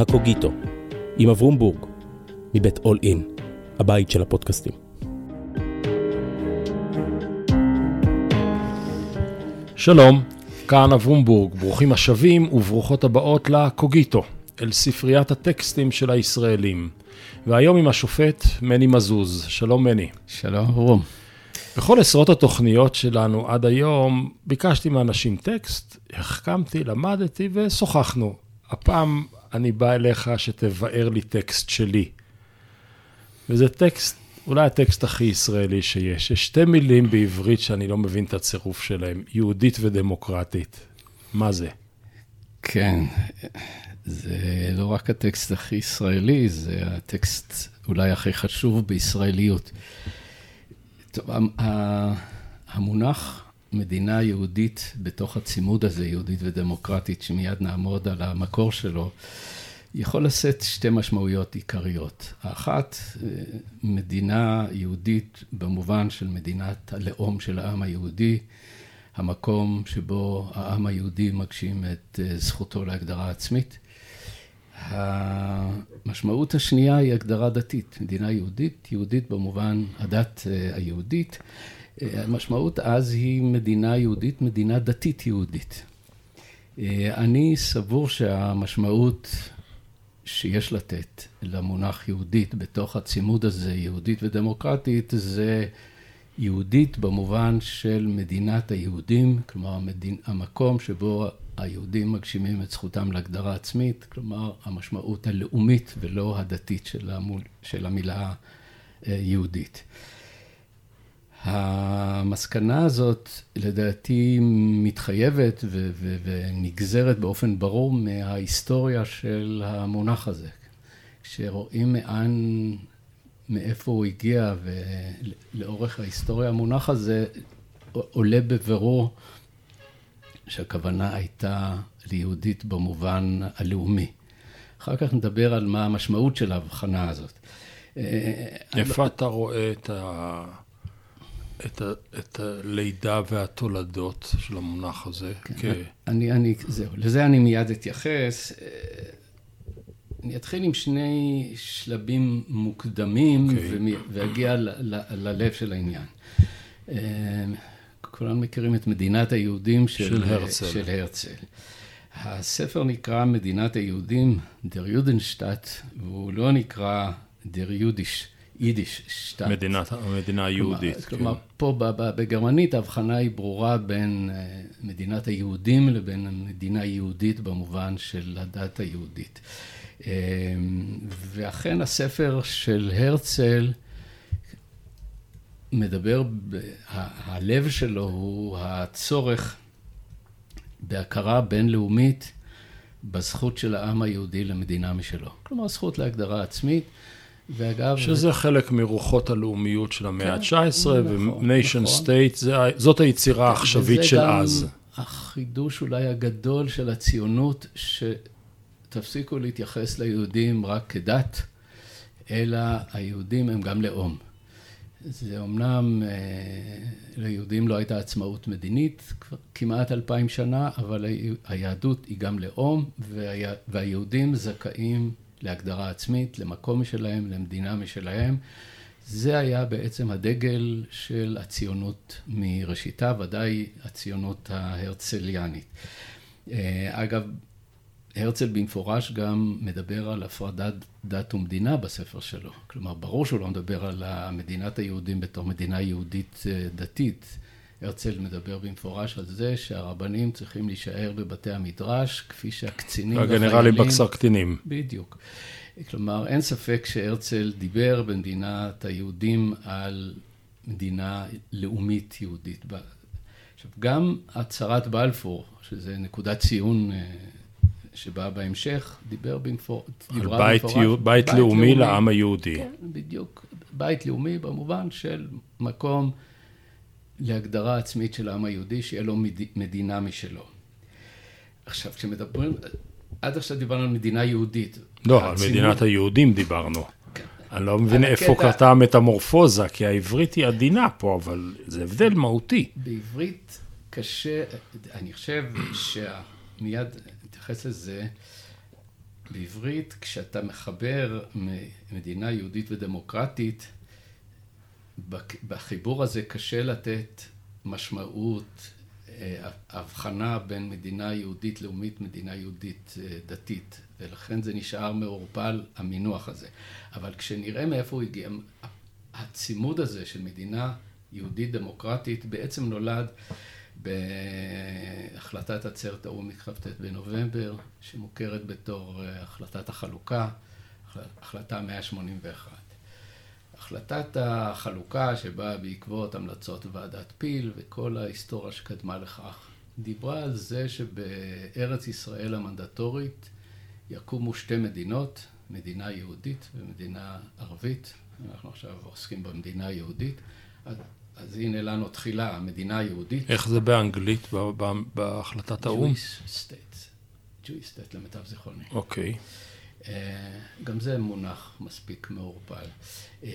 הקוגיטו, עם אברום בורג, מבית אול אין, הבית של הפודקאסטים. שלום, כאן אברום בורג, ברוכים השבים וברוכות הבאות לקוגיטו, אל ספריית הטקסטים של הישראלים. והיום עם השופט מני מזוז. שלום מני. שלום אברום. בכל עשרות התוכניות שלנו עד היום, ביקשתי מאנשים טקסט, החכמתי, למדתי ושוחחנו. הפעם אני בא אליך שתבאר לי טקסט שלי. וזה טקסט, אולי הטקסט הכי ישראלי שיש. יש שתי מילים בעברית שאני לא מבין את הצירוף שלהם, יהודית ודמוקרטית. מה זה? כן, זה לא רק הטקסט הכי ישראלי, זה הטקסט אולי הכי חשוב בישראליות. טוב, המונח מדינה יהודית בתוך הצימוד הזה, יהודית ודמוקרטית, שמיד נעמוד על המקור שלו, יכול לשאת שתי משמעויות עיקריות. האחת, מדינה יהודית במובן של מדינת הלאום של העם היהודי, המקום שבו העם היהודי מגשים את זכותו להגדרה עצמית. המשמעות השנייה היא הגדרה דתית, מדינה יהודית, יהודית במובן הדת היהודית. המשמעות אז היא מדינה יהודית, מדינה דתית יהודית. אני סבור שהמשמעות שיש לתת למונח יהודית בתוך הצימוד הזה, יהודית ודמוקרטית, זה יהודית במובן של מדינת היהודים, כלומר המדין, המקום שבו היהודים מגשימים את זכותם להגדרה עצמית, כלומר המשמעות הלאומית ולא הדתית של, המול, של המילה יהודית. המסקנה הזאת לדעתי מתחייבת ו- ו- ונגזרת באופן ברור מההיסטוריה של המונח הזה. כשרואים מאן, מאיפה הוא הגיע ולאורך ההיסטוריה המונח הזה עולה בבירור שהכוונה הייתה ליהודית במובן הלאומי. אחר כך נדבר על מה המשמעות של ההבחנה הזאת. איפה אתה רואה את ה... את, ה, את הלידה והתולדות של המונח הזה. כן, כ... אני, אני, זהו, לזה אני מיד אתייחס. אני אתחיל עם שני שלבים מוקדמים okay. אוקיי. ואגיע ל, ל, ללב של העניין. כולנו מכירים את מדינת היהודים של, של הרצל. של הרצל. הספר נקרא מדינת היהודים, דר יודנשטאט, והוא לא נקרא דר יודיש. יידיש שטאט. מדינת, המדינה היהודית. כלומר, כן. כלומר פה בגרמנית ההבחנה היא ברורה בין אה, מדינת היהודים לבין המדינה היהודית במובן של הדת היהודית. אה, ואכן הספר של הרצל מדבר, הלב שלו הוא הצורך בהכרה בינלאומית בזכות של העם היהודי למדינה משלו. כלומר, זכות להגדרה עצמית. ואגב... שזה ו... חלק מרוחות הלאומיות של המאה ה-19, כן, וניישן נכון. סטייט, נכון. זאת היצירה העכשווית של אז. וזה גם החידוש אולי הגדול של הציונות, שתפסיקו להתייחס ליהודים רק כדת, אלא היהודים הם גם לאום. זה אמנם, אה, ליהודים לא הייתה עצמאות מדינית כבר כמעט אלפיים שנה, אבל היהדות היא גם לאום, וה, והיהודים זכאים להגדרה עצמית, למקום משלהם, למדינה משלהם. זה היה בעצם הדגל של הציונות מראשיתה, ודאי הציונות ההרצליאנית. אה, אגב, הרצל במפורש גם מדבר על הפרדת דת ומדינה בספר שלו. כלומר, ברור שהוא לא מדבר על מדינת היהודים בתור מדינה יהודית אה, דתית. הרצל מדבר במפורש על זה שהרבנים צריכים להישאר בבתי המדרש, כפי שהקצינים והחיילים... והגנרלים בקסר קטינים. בדיוק. כלומר, אין ספק שהרצל דיבר במדינת היהודים על מדינה לאומית יהודית. עכשיו, גם הצהרת בלפור, שזה נקודת ציון אה, שבאה בהמשך, דיבר במפורש. על בית, במפורש, בית, בית לאומי, לאומי לעם היהודי. כן, בדיוק. בית לאומי במובן של מקום להגדרה עצמית של העם היהודי, שיהיה לו מדינה משלו. עכשיו, כשמדברים, עד עכשיו דיברנו על מדינה יהודית. לא, על מדינת היהודים דיברנו. כן. אני לא מבין איפה קרתה המטמורפוזה, כי העברית היא עדינה פה, אבל זה הבדל מהותי. בעברית קשה, אני חושב שמיד נתייחס לזה, בעברית, כשאתה מחבר מדינה יהודית ודמוקרטית, בחיבור הזה קשה לתת משמעות, אה, הבחנה בין מדינה יהודית לאומית, מדינה יהודית אה, דתית, ולכן זה נשאר מעורפל המינוח הזה. אבל כשנראה מאיפה הוא הגיע, הצימוד הזה של מדינה יהודית דמוקרטית בעצם נולד בהחלטת עצרת האו"ם מכ"ט בנובמבר, שמוכרת בתור אה, החלטת החלוקה, החלטה 181. החלטת החלוקה שבאה בעקבות המלצות ועדת פיל וכל ההיסטוריה שקדמה לכך, דיברה על זה שבארץ ישראל המנדטורית יקומו שתי מדינות, מדינה יהודית ומדינה ערבית. אנחנו עכשיו עוסקים במדינה היהודית. אז הנה לנו תחילה, המדינה היהודית. איך זה באנגלית בהחלטת האו"ם? Jewish state. Jewish state למיטב זיכרוני. אוקיי. אה, גם זה מונח מספיק מעורפל. אה,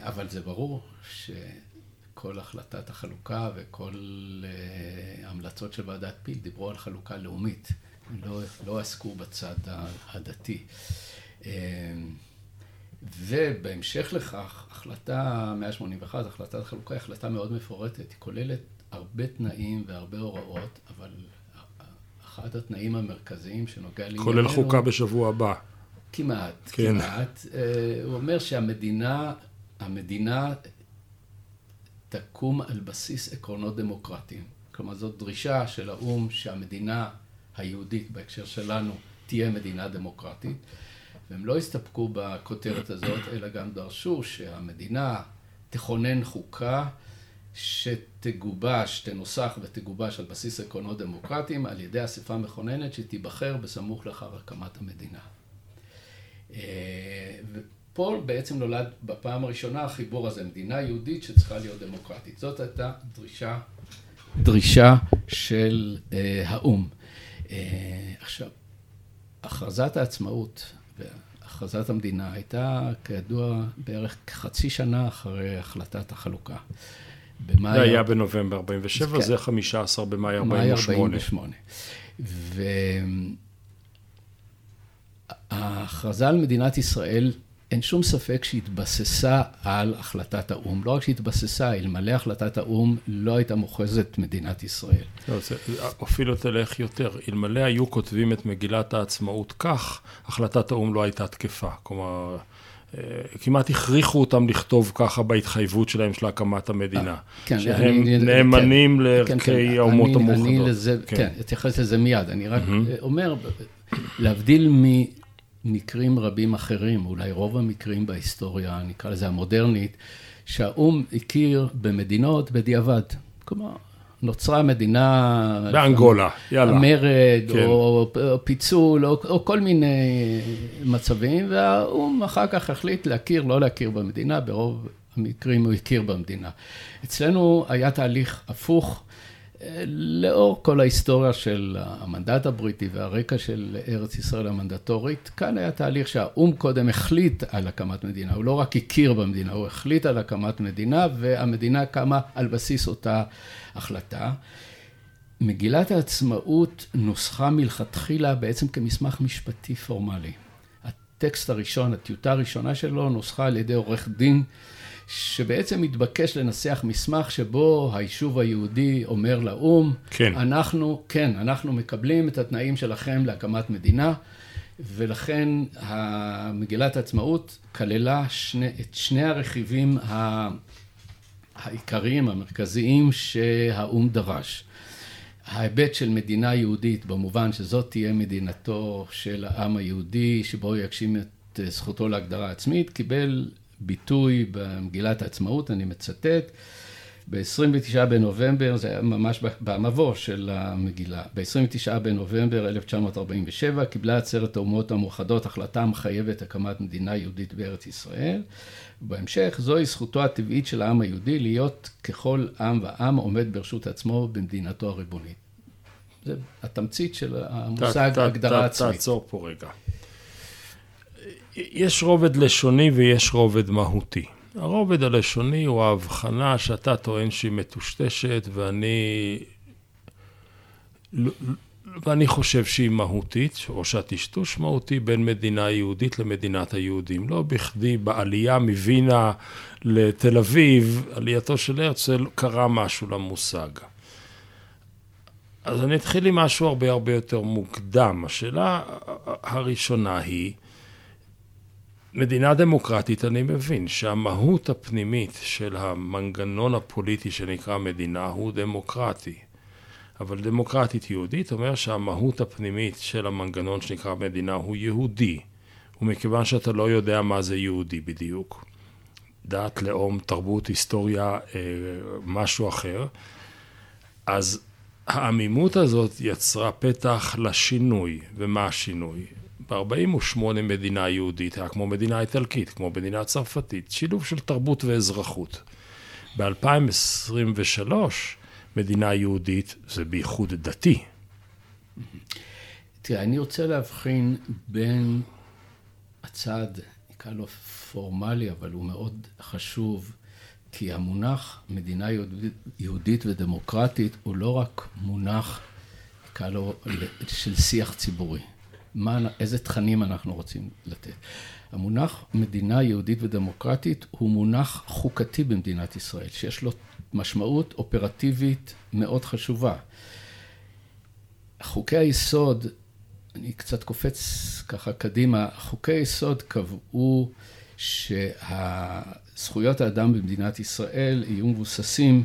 אבל זה ברור שכל החלטת החלוקה וכל אה, המלצות של ועדת פיל דיברו על חלוקה לאומית. לא, לא עסקו בצד הדתי. ובהמשך לכך, החלטה 181, החלטת החלוקה, היא החלטה מאוד מפורטת, היא כוללת הרבה תנאים והרבה הוראות, אבל אחד התנאים המרכזיים שנוגע לענייננו... כולל חוקה בשבוע הבא. כמעט, כן. כמעט. אה, הוא אומר שהמדינה, המדינה תקום על בסיס עקרונות דמוקרטיים. כלומר, זאת דרישה של האו"ם שהמדינה היהודית, בהקשר שלנו, תהיה מדינה דמוקרטית. והם לא הסתפקו בכותרת הזאת, אלא גם דרשו שהמדינה תכונן חוקה שתגובש, תנוסח ותגובש על בסיס עקרונות דמוקרטיים על ידי אספה מכוננת שתיבחר בסמוך לאחר הקמת המדינה. אה, ופה בעצם נולד בפעם הראשונה החיבור הזה, מדינה יהודית שצריכה להיות דמוקרטית. זאת הייתה דרישה, דרישה של אה, האו"ם. אה, עכשיו, הכרזת העצמאות והכרזת המדינה הייתה כידוע בערך חצי שנה אחרי החלטת החלוקה. במאי... זה היה בנובמבר 47, כן. זה 15 במאי 48. 48. וההכרזה על מדינת ישראל אין שום ספק שהתבססה על החלטת האו"ם. לא רק שהתבססה, אלמלא החלטת האו"ם לא הייתה מוכרזת מדינת ישראל. לא, זה, אפילו תלך יותר. אלמלא היו כותבים את מגילת העצמאות כך, החלטת האו"ם לא הייתה תקפה. כלומר, כמעט הכריחו אותם לכתוב ככה בהתחייבות שלהם של הקמת המדינה. כן, שהם אני, נאמנים כן, לערכי כן, כן, האומות המאוחדות. אני לזה, כן, כן, אתייחס לזה מיד. אני רק mm-hmm. אומר, להבדיל מ... מקרים רבים אחרים, אולי רוב המקרים בהיסטוריה, נקרא לזה המודרנית, שהאו"ם הכיר במדינות בדיעבד. כלומר, נוצרה מדינה... באנגולה, יאללה. המרד, כן. או, או פיצול, או, או כל מיני מצבים, והאו"ם אחר כך החליט להכיר, לא להכיר במדינה, ברוב המקרים הוא הכיר במדינה. אצלנו היה תהליך הפוך. לאור כל ההיסטוריה של המנדט הבריטי והרקע של ארץ ישראל המנדטורית, כאן היה תהליך שהאו"ם קודם החליט על הקמת מדינה, הוא לא רק הכיר במדינה, הוא החליט על הקמת מדינה והמדינה קמה על בסיס אותה החלטה. מגילת העצמאות נוסחה מלכתחילה בעצם כמסמך משפטי פורמלי. הטקסט הראשון, הטיוטה הראשונה שלו, נוסחה על ידי עורך דין שבעצם מתבקש לנסח מסמך שבו היישוב היהודי אומר לאו"ם, כן. אנחנו, כן, אנחנו מקבלים את התנאים שלכם להקמת מדינה, ולכן מגילת העצמאות כללה שני, את שני הרכיבים העיקריים, המרכזיים, שהאו"ם דרש. ההיבט של מדינה יהודית, במובן שזאת תהיה מדינתו של העם היהודי, שבו יגשים את זכותו להגדרה עצמית, קיבל ביטוי במגילת העצמאות, אני מצטט, ב-29 בנובמבר, זה היה ממש במבוא של המגילה, ב-29 בנובמבר 1947 קיבלה עצרת האומות המאוחדות החלטה המחייבת הקמת מדינה יהודית בארץ ישראל. ובהמשך, זוהי זכותו הטבעית של העם היהודי להיות ככל עם ועם עומד ברשות עצמו במדינתו הריבונית. זה התמצית של המושג הגדרה עצמית. תעצור פה רגע. יש רובד לשוני ויש רובד מהותי. הרובד הלשוני הוא ההבחנה שאתה טוען שהיא מטושטשת ואני לא, ואני חושב שהיא מהותית, או שהטשטוש מהותי בין מדינה יהודית למדינת היהודים. לא בכדי בעלייה מווינה לתל אביב, עלייתו של הרצל, קרה משהו למושג. אז אני אתחיל עם משהו הרבה הרבה יותר מוקדם. השאלה הראשונה היא, מדינה דמוקרטית, אני מבין שהמהות הפנימית של המנגנון הפוליטי שנקרא מדינה הוא דמוקרטי. אבל דמוקרטית יהודית אומר שהמהות הפנימית של המנגנון שנקרא מדינה הוא יהודי. ומכיוון שאתה לא יודע מה זה יהודי בדיוק, דת, לאום, תרבות, היסטוריה, אה, משהו אחר, אז העמימות הזאת יצרה פתח לשינוי. ומה השינוי? ב-48 מדינה יהודית היה כמו מדינה איטלקית, כמו מדינה צרפתית, שילוב של תרבות ואזרחות. ב-2023 מדינה יהודית זה בייחוד דתי. תראה, אני רוצה להבחין בין הצד, נקרא לו פורמלי, אבל הוא מאוד חשוב, כי המונח מדינה יהודית, יהודית ודמוקרטית הוא לא רק מונח, נקרא לו, של שיח ציבורי. מה, איזה תכנים אנחנו רוצים לתת. המונח מדינה יהודית ודמוקרטית הוא מונח חוקתי במדינת ישראל, שיש לו משמעות אופרטיבית מאוד חשובה. חוקי היסוד, אני קצת קופץ ככה קדימה, חוקי היסוד קבעו שהזכויות האדם במדינת ישראל יהיו מבוססים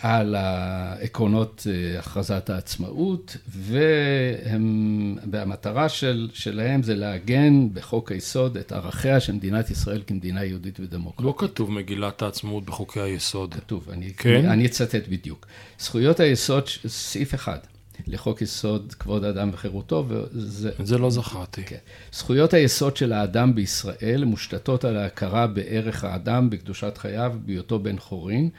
על העקרונות אה, הכרזת העצמאות, והם, והמטרה של, שלהם זה לעגן בחוק היסוד את ערכיה של מדינת ישראל כמדינה יהודית ודמוקרטית. לא כתוב מגילת העצמאות בחוקי היסוד. כתוב, אני, כן? אני, אני אצטט בדיוק. זכויות היסוד, סעיף אחד. לחוק יסוד כבוד האדם וחירותו, וזה... את זה לא זכרתי. כן. זכויות היסוד של האדם בישראל מושתתות על ההכרה בערך האדם, בקדושת חייו, בהיותו בן חורין,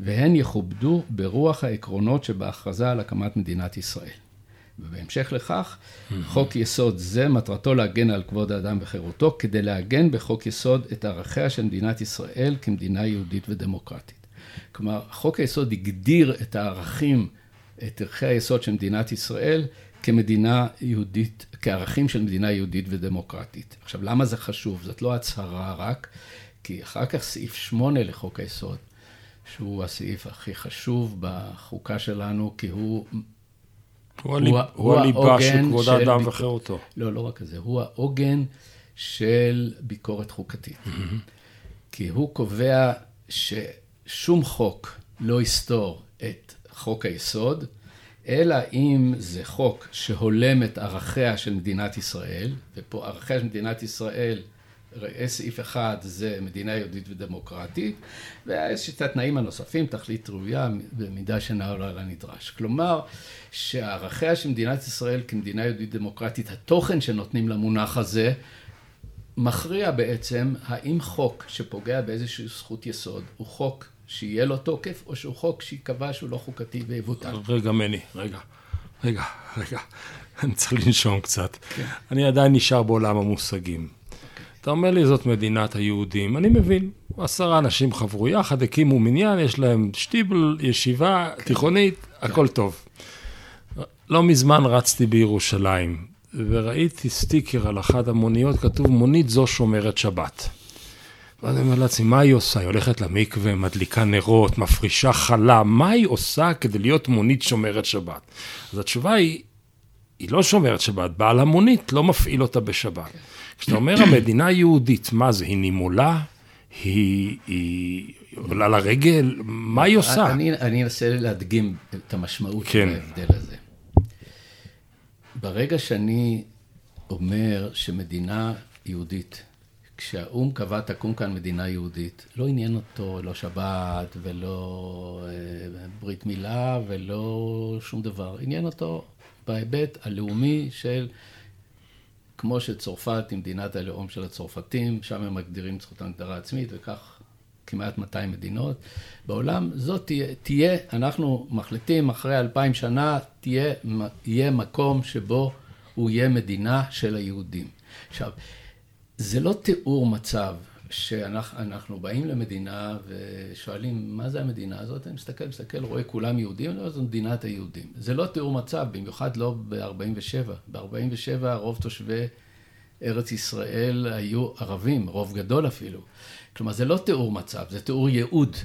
והן יכובדו ברוח העקרונות שבהכרזה על הקמת מדינת ישראל. ובהמשך לכך, חוק יסוד זה מטרתו להגן על כבוד האדם וחירותו, כדי לעגן בחוק יסוד את ערכיה של מדינת ישראל כמדינה יהודית ודמוקרטית. כלומר, חוק היסוד הגדיר את הערכים את ערכי היסוד של מדינת ישראל כמדינה יהודית, כערכים של מדינה יהודית ודמוקרטית. עכשיו, למה זה חשוב? זאת לא הצהרה רק, כי אחר כך סעיף 8 לחוק היסוד, שהוא הסעיף הכי חשוב בחוקה שלנו, כי הוא... הוא, הוא, הוא הליבה של כבוד האדם ביק... וחירותו. לא, לא רק זה, הוא העוגן של ביקורת חוקתית. Mm-hmm. כי הוא קובע ששום חוק לא יסתור את חוק היסוד, אלא אם זה חוק שהולם את ערכיה של מדינת ישראל, ופה ערכיה של מדינת ישראל, סעיף אחד זה מדינה יהודית ודמוקרטית, ויש את התנאים הנוספים, תכלית ראויה במידה שאינה עולה על הנדרש. כלומר, שערכיה של מדינת ישראל כמדינה יהודית דמוקרטית, התוכן שנותנים למונח הזה, מכריע בעצם האם חוק שפוגע באיזושהי זכות יסוד הוא חוק שיהיה לו תוקף, או שהוא חוק שייקבע שהוא לא חוקתי ויבוטל. רגע, מני, רגע, רגע, רגע, אני צריך לנשום קצת. כן. אני עדיין נשאר בעולם המושגים. אתה אומר לי, זאת מדינת היהודים, אני מבין. עשרה אנשים חברו יחד, הקימו מניין, יש להם שטיבל, ישיבה, כן. תיכונית, כן. הכל טוב. לא מזמן רצתי בירושלים, וראיתי סטיקר על אחת המוניות, כתוב, מונית זו שומרת שבת. ואז אני אומר לעצמי, מה היא עושה? היא הולכת למקווה, מדליקה נרות, מפרישה חלה, מה היא עושה כדי להיות מונית שומרת שבת? אז התשובה היא, היא לא שומרת שבת, בעל המונית לא מפעיל אותה בשבת. כשאתה אומר המדינה היהודית, מה זה, היא נימולה? היא, היא עולה לרגל? מה היא עושה? אני, אני אנסה להדגים את המשמעות כן. של ההבדל הזה. ברגע שאני אומר שמדינה יהודית כשהאו"ם קבע תקום כאן מדינה יהודית, לא עניין אותו לא שבת ולא אה, ברית מילה ולא שום דבר. עניין אותו בהיבט הלאומי של, כמו שצרפת היא מדינת הלאום של הצרפתים, שם הם מגדירים זכות הגדרה עצמית וכך כמעט 200 מדינות. בעולם זאת תהיה, תהיה, אנחנו מחליטים אחרי אלפיים שנה, תהיה, יהיה מקום שבו הוא יהיה מדינה של היהודים. עכשיו, זה לא תיאור מצב כשאנחנו באים למדינה ושואלים מה זה המדינה הזאת, אני מסתכל, מסתכל, רואה כולם יהודים, לא, זו מדינת היהודים. זה לא תיאור מצב, במיוחד לא ב-47. ב-47 רוב תושבי ארץ ישראל היו ערבים, רוב גדול אפילו. כלומר, זה לא תיאור מצב, זה תיאור ייעוד.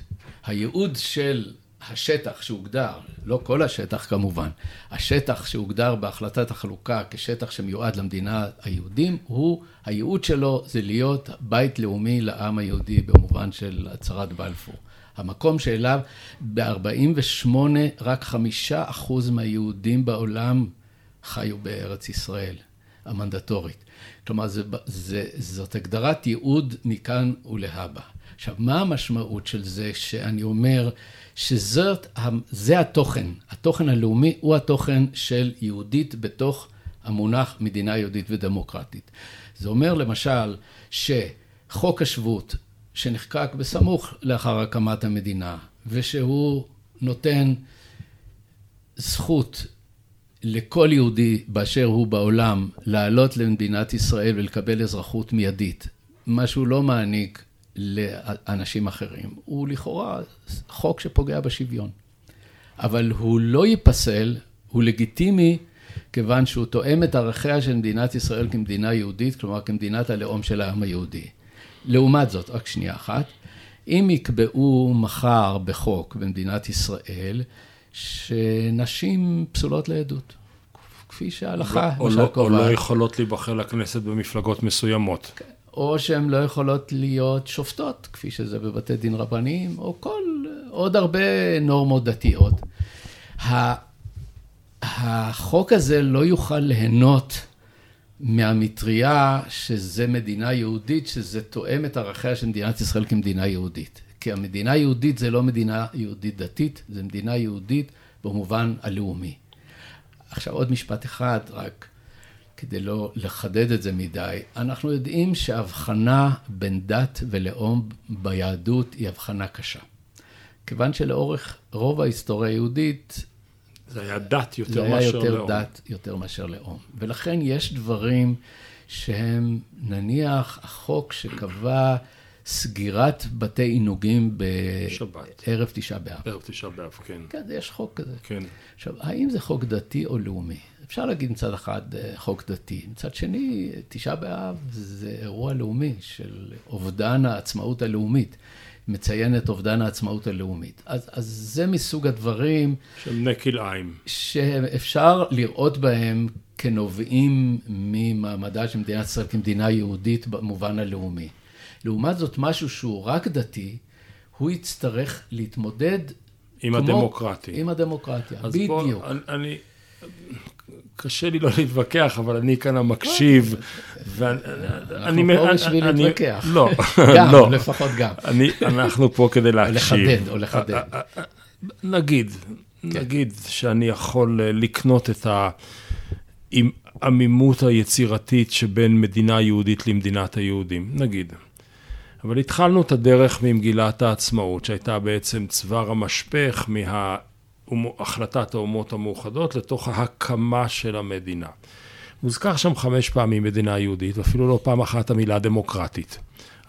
הייעוד של השטח שהוגדר, לא כל השטח כמובן, השטח שהוגדר בהחלטת החלוקה כשטח שמיועד למדינה היהודים, הוא, הייעוד שלו זה להיות בית לאומי לעם היהודי במובן של הצהרת בלפור. המקום שאליו ב-48 רק חמישה אחוז מהיהודים בעולם חיו בארץ ישראל המנדטורית. כלומר, זה, זה, זאת הגדרת ייעוד מכאן ולהבא. עכשיו, מה המשמעות של זה שאני אומר שזאת, זה התוכן, התוכן הלאומי הוא התוכן של יהודית בתוך המונח מדינה יהודית ודמוקרטית. זה אומר למשל שחוק השבות שנחקק בסמוך לאחר הקמת המדינה ושהוא נותן זכות לכל יהודי באשר הוא בעולם לעלות למדינת ישראל ולקבל אזרחות מיידית, מה שהוא לא מעניק לאנשים אחרים, הוא לכאורה חוק שפוגע בשוויון. אבל הוא לא ייפסל, הוא לגיטימי כיוון שהוא תואם את ערכיה של מדינת ישראל כמדינה יהודית, כלומר כמדינת הלאום של העם היהודי. לעומת זאת, רק שנייה אחת, אם יקבעו מחר בחוק במדינת ישראל שנשים פסולות לעדות, כפי שההלכה או, לא, או לא יכולות להיבחר לכנסת במפלגות מסוימות. כן. או שהן לא יכולות להיות שופטות, כפי שזה בבתי דין רבניים, או כל, עוד הרבה נורמות דתיות. החוק הזה לא יוכל ליהנות מהמטריה שזה מדינה יהודית, שזה תואם את ערכיה של מדינת ישראל כמדינה יהודית. כי המדינה היהודית זה לא מדינה יהודית דתית, זה מדינה יהודית במובן הלאומי. עכשיו עוד משפט אחד, רק כדי לא לחדד את זה מדי, אנחנו יודעים שהבחנה בין דת ולאום ביהדות היא הבחנה קשה. כיוון שלאורך רוב ההיסטוריה היהודית, זה היה דת יותר מאשר לאום. זה היה יותר לאום. דת יותר מאשר לאום. ולכן יש דברים שהם, נניח, החוק שקבע סגירת בתי עינוגים בערב תשעה באב. ערב תשעה באב, כן. כן, יש חוק כזה. כן. עכשיו, האם זה חוק דתי או לאומי? אפשר להגיד מצד אחד אה, חוק דתי, מצד שני, תשעה באב זה אירוע לאומי של אובדן העצמאות הלאומית, מציין את אובדן העצמאות הלאומית. אז, אז זה מסוג הדברים... של בני כלאיים. שאפשר לראות בהם כנובעים ממעמדה של מדינת ישראל כמדינה יהודית במובן הלאומי. לעומת זאת, משהו שהוא רק דתי, הוא יצטרך להתמודד עם כמו, הדמוקרטיה. עם הדמוקרטיה, בדיוק. בוא, אני, קשה לי לא להתווכח, אבל אני כאן המקשיב. אנחנו פה בשביל להתווכח. לא, גם, לא. לפחות גם. אנחנו פה כדי להקשיב. לחדד, או לחדד. נגיד, נגיד שאני יכול לקנות את העמימות היצירתית שבין מדינה יהודית למדינת היהודים, נגיד. אבל התחלנו את הדרך ממגילת העצמאות, שהייתה בעצם צוואר המשפך מה... החלטת האומות המאוחדות לתוך ההקמה של המדינה. מוזכר שם חמש פעמים מדינה יהודית, ואפילו לא פעם אחת המילה דמוקרטית.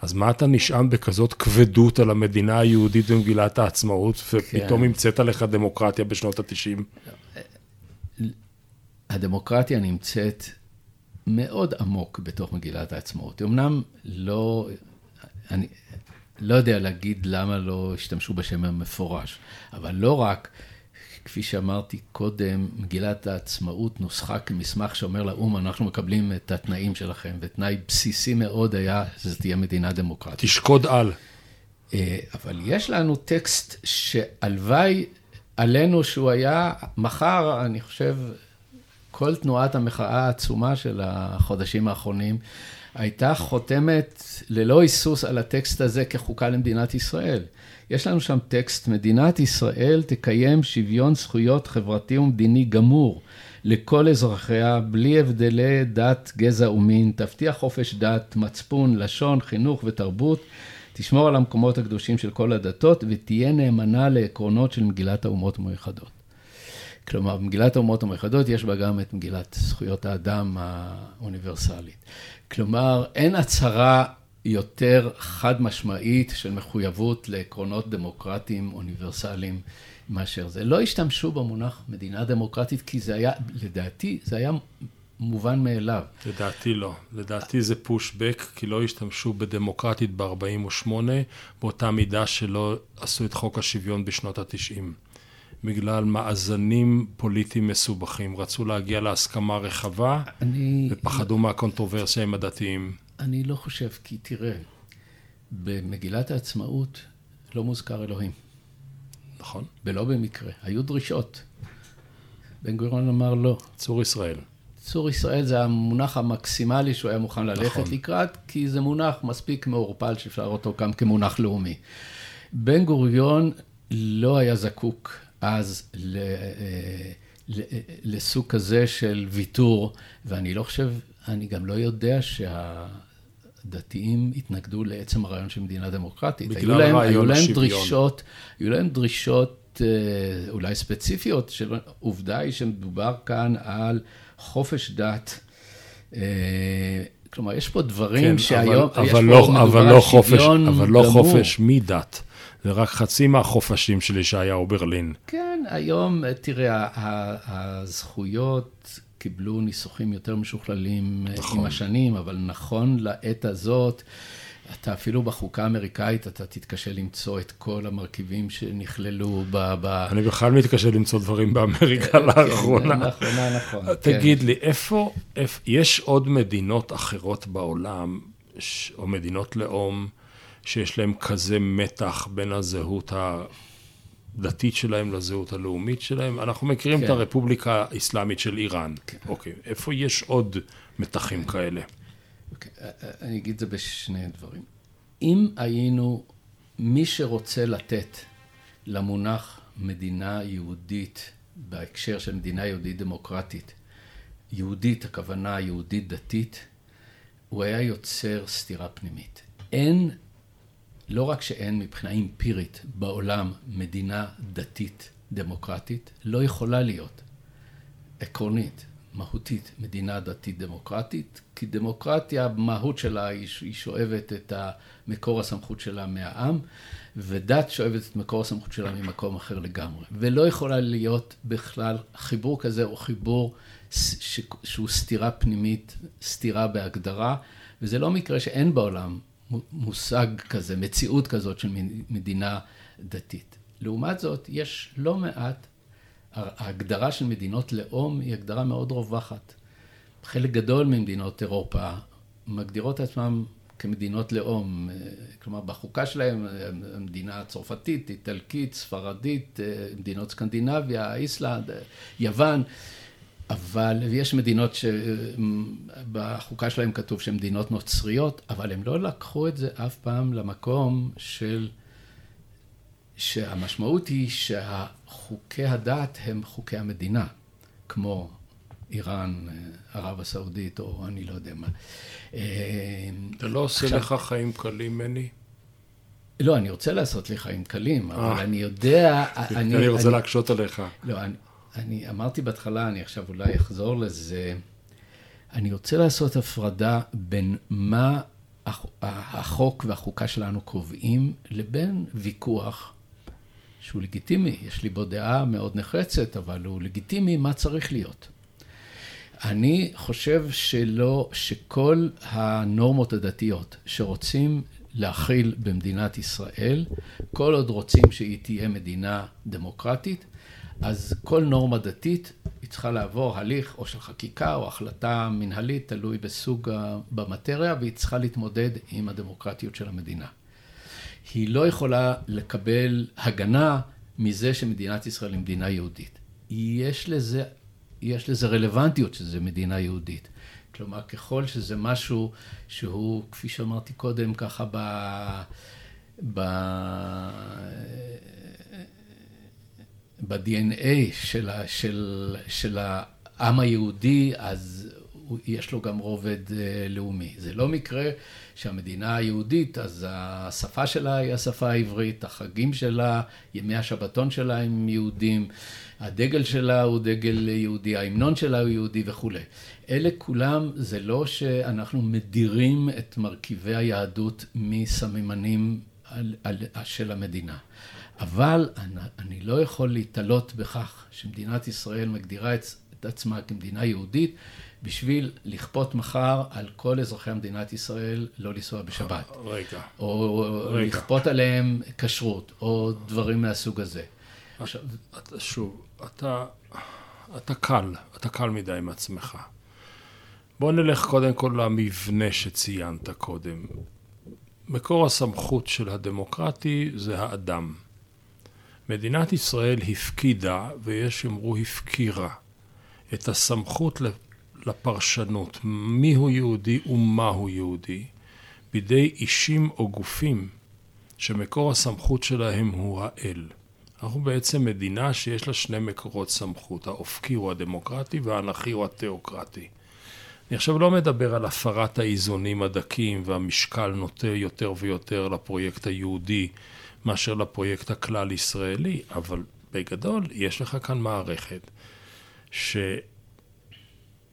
אז מה אתה נשען בכזאת כבדות על המדינה היהודית במגילת העצמאות, ופתאום כן. המצאת לך דמוקרטיה בשנות התשעים? הדמוקרטיה נמצאת מאוד עמוק בתוך מגילת העצמאות. אמנם לא, אני לא יודע להגיד למה לא השתמשו בשם המפורש, אבל לא רק כפי שאמרתי קודם, מגילת העצמאות נוסחה כמסמך שאומר לאו"ם, אנחנו מקבלים את התנאים שלכם, ותנאי בסיסי מאוד היה שזו תהיה מדינה דמוקרטית. תשקוד על. אה, אבל יש לנו טקסט שהלוואי עלינו שהוא היה, מחר, אני חושב, כל תנועת המחאה העצומה של החודשים האחרונים, הייתה חותמת ללא היסוס על הטקסט הזה כחוקה למדינת ישראל. יש לנו שם טקסט, מדינת ישראל תקיים שוויון זכויות חברתי ומדיני גמור לכל אזרחיה, בלי הבדלי דת, גזע ומין, תבטיח חופש דת, מצפון, לשון, חינוך ותרבות, תשמור על המקומות הקדושים של כל הדתות ותהיה נאמנה לעקרונות של מגילת האומות המאוחדות. כלומר, במגילת האומות המאוחדות יש בה גם את מגילת זכויות האדם האוניברסלית. כלומר, אין הצהרה יותר חד משמעית של מחויבות לעקרונות דמוקרטיים אוניברסליים מאשר זה. לא השתמשו במונח מדינה דמוקרטית כי זה היה, לדעתי, זה היה מובן מאליו. לדעתי לא. לדעתי זה פושבק, כי לא השתמשו בדמוקרטית ב-48, באותה מידה שלא עשו את חוק השוויון בשנות ה-90. בגלל מאזנים פוליטיים מסובכים. רצו להגיע להסכמה רחבה, אני... ופחדו מהקונטרוברסיה עם הדתיים. אני לא חושב, כי תראה, במגילת העצמאות לא מוזכר אלוהים. נכון. ולא במקרה. היו דרישות. בן גוריון אמר לא. צור ישראל. צור ישראל זה המונח המקסימלי שהוא היה מוכן ללכת נכון. לקראת, כי זה מונח מספיק מעורפל שאפשר אותו גם כמונח לאומי. בן גוריון לא היה זקוק אז ל, אה, ל, לסוג כזה של ויתור, ואני לא חושב, אני גם לא יודע שהדתיים התנגדו לעצם הרעיון של מדינה דמוקרטית. בגלל להם, היו להם. דרישות, היו להם דרישות אה, אולי ספציפיות, של עובדה היא שמדובר כאן על חופש דת. אה, כלומר, יש פה דברים כן, שהיום, אבל, אבל לא, אבל לא חופש, אבל לא חופש מדת. זה רק חצי מהחופשים של ישעיהו ברלין. כן, היום, תראה, הזכויות קיבלו ניסוחים יותר משוכללים אה, נכון. עם השנים, אבל נכון לעת הזאת, אתה אפילו בחוקה האמריקאית, אתה תתקשה למצוא את כל המרכיבים שנכללו ב... ב... אני בכלל מתקשה למצוא דברים באמריקה כן, לאחרונה. לאחרונה, נכון. תגיד כן. לי, איפה, איפה, יש עוד מדינות אחרות בעולם, או מדינות לאום, שיש להם כזה מתח בין הזהות הדתית שלהם לזהות הלאומית שלהם? אנחנו מכירים כן. את הרפובליקה האסלאמית של איראן. כן. אוקיי, איפה יש עוד מתחים כאלה? אוקיי, אני אגיד את זה בשני דברים. אם היינו, מי שרוצה לתת למונח מדינה יהודית, בהקשר של מדינה יהודית דמוקרטית, יהודית, הכוונה יהודית דתית, הוא היה יוצר סתירה פנימית. אין לא רק שאין מבחינה אמפירית בעולם מדינה דתית דמוקרטית, לא יכולה להיות עקרונית, מהותית, מדינה דתית דמוקרטית, כי דמוקרטיה, המהות שלה היא שואבת את מקור הסמכות שלה מהעם, ודת שואבת את מקור הסמכות שלה ממקום אחר לגמרי. ולא יכולה להיות בכלל, חיבור כזה הוא חיבור שהוא סתירה פנימית, סתירה בהגדרה, וזה לא מקרה שאין בעולם מושג כזה, מציאות כזאת של מדינה דתית. לעומת זאת, יש לא מעט, ההגדרה של מדינות לאום היא הגדרה מאוד רווחת. חלק גדול ממדינות אירופה מגדירות עצמם כמדינות לאום, כלומר בחוקה שלהם, המדינה הצרפתית, איטלקית, ספרדית, מדינות סקנדינביה, איסלנד, יוון. אבל יש מדינות שבחוקה שלהם כתוב שהן מדינות נוצריות, אבל הם לא לקחו את זה אף פעם למקום של... שהמשמעות היא שחוקי הדת הם חוקי המדינה, כמו איראן, ערב הסעודית, או אני לא יודע מה. אתה לא עושה עכשיו, לך חיים קלים, מני? לא, אני רוצה לעשות לי חיים קלים, אבל אה. אני יודע... אני, אני רוצה אני, להקשות עליך. לא, אני, אמרתי בהתחלה, אני עכשיו אולי אחזור לזה, אני רוצה לעשות הפרדה בין מה החוק והחוקה שלנו קובעים, לבין ויכוח שהוא לגיטימי. יש לי בו דעה מאוד נחרצת, אבל הוא לגיטימי, מה צריך להיות. אני חושב שלא, שכל הנורמות הדתיות שרוצים להכיל במדינת ישראל, כל עוד רוצים שהיא תהיה מדינה דמוקרטית, אז כל נורמה דתית היא צריכה לעבור הליך או של חקיקה או החלטה מנהלית, תלוי בסוג, במטריה, והיא צריכה להתמודד עם הדמוקרטיות של המדינה. היא לא יכולה לקבל הגנה מזה שמדינת ישראל היא מדינה יהודית. יש לזה, יש לזה רלוונטיות שזה מדינה יהודית. כלומר, ככל שזה משהו שהוא, כפי שאמרתי קודם, ככה ב... ב... ב-DNA של, של, של העם היהודי, אז יש לו גם רובד אה, לאומי. זה לא מקרה שהמדינה היהודית, אז השפה שלה היא השפה העברית, החגים שלה, ימי השבתון שלה הם יהודים, הדגל שלה הוא דגל יהודי, ההמנון שלה הוא יהודי וכולי. אלה כולם, זה לא שאנחנו מדירים את מרכיבי היהדות מסממנים על, על, של המדינה. אבל אני, אני לא יכול להתעלות בכך שמדינת ישראל מגדירה את, את עצמה כמדינה יהודית בשביל לכפות מחר על כל אזרחי מדינת ישראל לא לנסוע בשבת. רגע. או רגע. לכפות עליהם כשרות, או דברים מהסוג הזה. עכשיו, אתה, שוב, אתה, אתה קל, אתה קל מדי עם עצמך. בוא נלך קודם כל למבנה שציינת קודם. מקור הסמכות של הדמוקרטי זה האדם. מדינת ישראל הפקידה, ויש יאמרו הפקירה, את הסמכות לפרשנות, מיהו יהודי ומהו יהודי, בידי אישים או גופים שמקור הסמכות שלהם הוא האל. אנחנו בעצם מדינה שיש לה שני מקורות סמכות, האופקי הוא הדמוקרטי והאנכי הוא התיאוקרטי. אני עכשיו לא מדבר על הפרת האיזונים הדקים והמשקל נוטה יותר ויותר לפרויקט היהודי מאשר לפרויקט הכלל-ישראלי, אבל בגדול יש לך כאן מערכת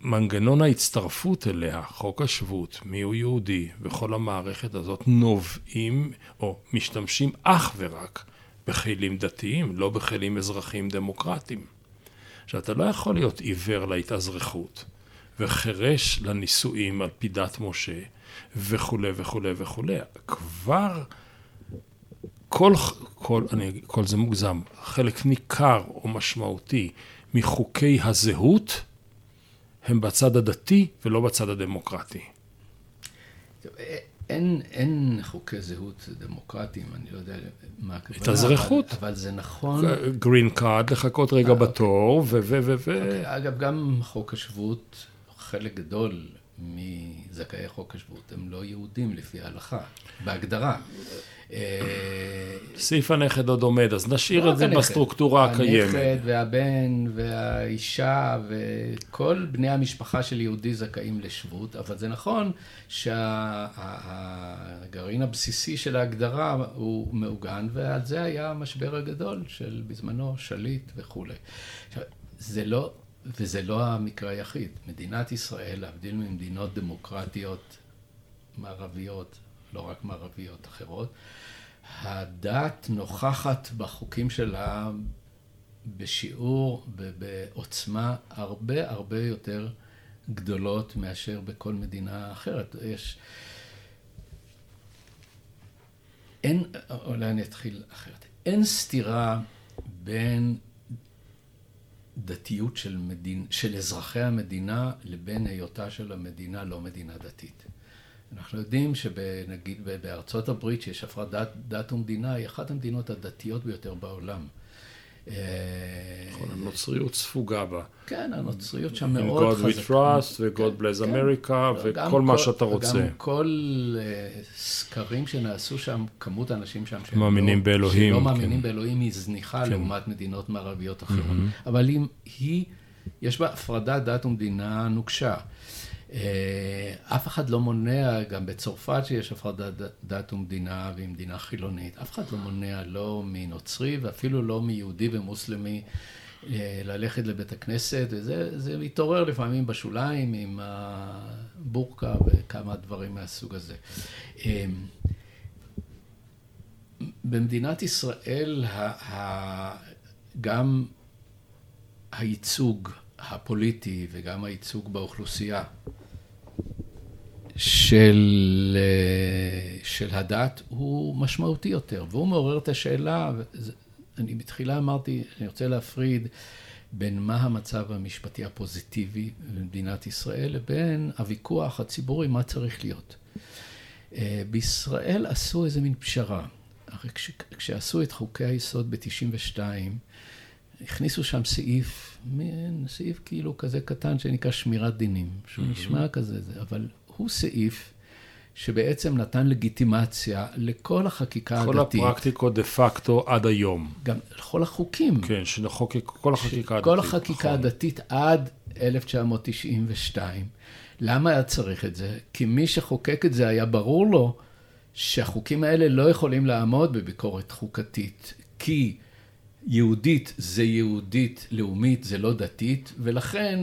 שמנגנון ההצטרפות אליה, חוק השבות, מיהו יהודי וכל המערכת הזאת נובעים או משתמשים אך ורק בכלים דתיים, לא בכלים אזרחיים דמוקרטיים. עכשיו, אתה לא יכול להיות עיוור להתאזרחות וחירש לנישואים על פי דת משה וכולי וכולי וכולי. כבר כל, כל, אני, כל זה מוגזם, חלק ניכר או משמעותי מחוקי הזהות הם בצד הדתי ולא בצד הדמוקרטי. אין, אין חוקי זהות דמוקרטיים, אני לא יודע מה הכוונה. התאזרחות. אבל, אבל זה נכון. green card, לחכות רגע אה, אה, בתור, ו... ו, ו, ו... אוקיי, אגב, גם חוק השבות, חלק גדול מזכאי חוק השבות הם לא יהודים לפי ההלכה, בהגדרה. אה, סעיף הנכד עוד עומד, אז נשאיר לא את זה. בסטרוקטורה הקיימת. הנכד והבן והאישה וכל בני המשפחה של יהודי זכאים לשבות, אבל זה נכון שהגרעין הבסיסי של ההגדרה הוא מעוגן, ועל זה היה המשבר הגדול של בזמנו שליט וכולי. זה לא, וזה לא המקרה היחיד. מדינת ישראל, להבדיל ממדינות דמוקרטיות מערביות, לא רק מערביות אחרות, הדת נוכחת בחוקים שלה בשיעור, בעוצמה הרבה הרבה יותר גדולות מאשר בכל מדינה אחרת. יש... אין, אולי אני אתחיל אחרת. אין סתירה בין דתיות של, מדין, של אזרחי המדינה לבין היותה של המדינה לא מדינה דתית. אנחנו יודעים שנגיד בארצות הברית, שיש הפרדת דת ומדינה, היא אחת המדינות הדתיות ביותר בעולם. נכון, הנוצריות ספוגה בה. כן, הנוצריות שם מאוד חזקה. God we trust ו-God bless כן, America וכל מה שאתה רוצה. גם כל אה, סקרים שנעשו שם, כמות האנשים שם שהם מאמינים לא- באלוהים. שלא מאמינים כן. באלוהים היא זניחה כן. לעומת מדינות מערביות אחרות. אבל היא, יש בה הפרדת דת ומדינה נוקשה. אה, אף אחד לא מונע, גם בצרפת שיש הפרדת דת ומדינה והיא מדינה חילונית, אף אחד לא מונע לא מנוצרי ואפילו לא מיהודי ומוסלמי אה, ללכת לבית הכנסת, וזה מתעורר לפעמים בשוליים עם הבורקה וכמה דברים מהסוג הזה. אה, במדינת ישראל גם הייצוג הפוליטי וגם הייצוג באוכלוסייה של, אה, של הדת הוא משמעותי יותר, והוא מעורר את השאלה, אני בתחילה אמרתי, אני רוצה להפריד בין מה המצב המשפטי הפוזיטיבי במדינת ישראל לבין הוויכוח הציבורי, מה צריך להיות. אה, בישראל עשו איזה מין פשרה. הרי כש, כשעשו את חוקי היסוד ב-92, הכניסו שם סעיף, מין סעיף כאילו כזה קטן שנקרא שמירת דינים, שהוא mm-hmm. נשמע כזה, אבל הוא סעיף שבעצם נתן לגיטימציה לכל החקיקה כל הדתית. כל הפרקטיקות דה פקטו עד היום. גם לכל החוקים. כן, שנחוקק כל החקיקה הדתית. כל החקיקה נכון. הדתית עד 1992. למה היה צריך את זה? כי מי שחוקק את זה היה ברור לו שהחוקים האלה לא יכולים לעמוד בביקורת חוקתית, כי יהודית זה יהודית לאומית, זה לא דתית, ולכן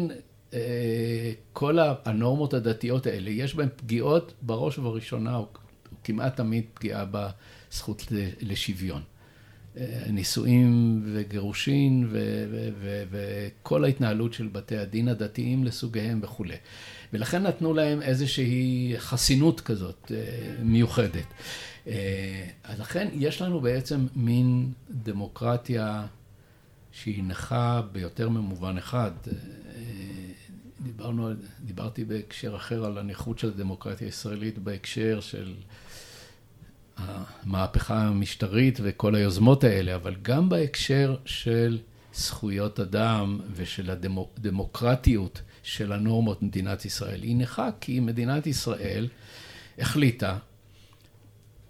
כל הנורמות הדתיות האלה, יש בהן פגיעות בראש ובראשונה, או כמעט תמיד פגיעה בזכות לשוויון. אה, נישואים וגירושין וכל ההתנהלות של בתי הדין הדתיים לסוגיהם וכולי. ולכן נתנו להם איזושהי חסינות כזאת אה, מיוחדת. אז לכן יש לנו בעצם מין דמוקרטיה שהיא נכה ביותר ממובן אחד. דיברנו, דיברתי בהקשר אחר על הנכות של הדמוקרטיה הישראלית בהקשר של המהפכה המשטרית וכל היוזמות האלה, אבל גם בהקשר של זכויות אדם ושל הדמוקרטיות של הנורמות במדינת ישראל. היא נכה כי מדינת ישראל החליטה,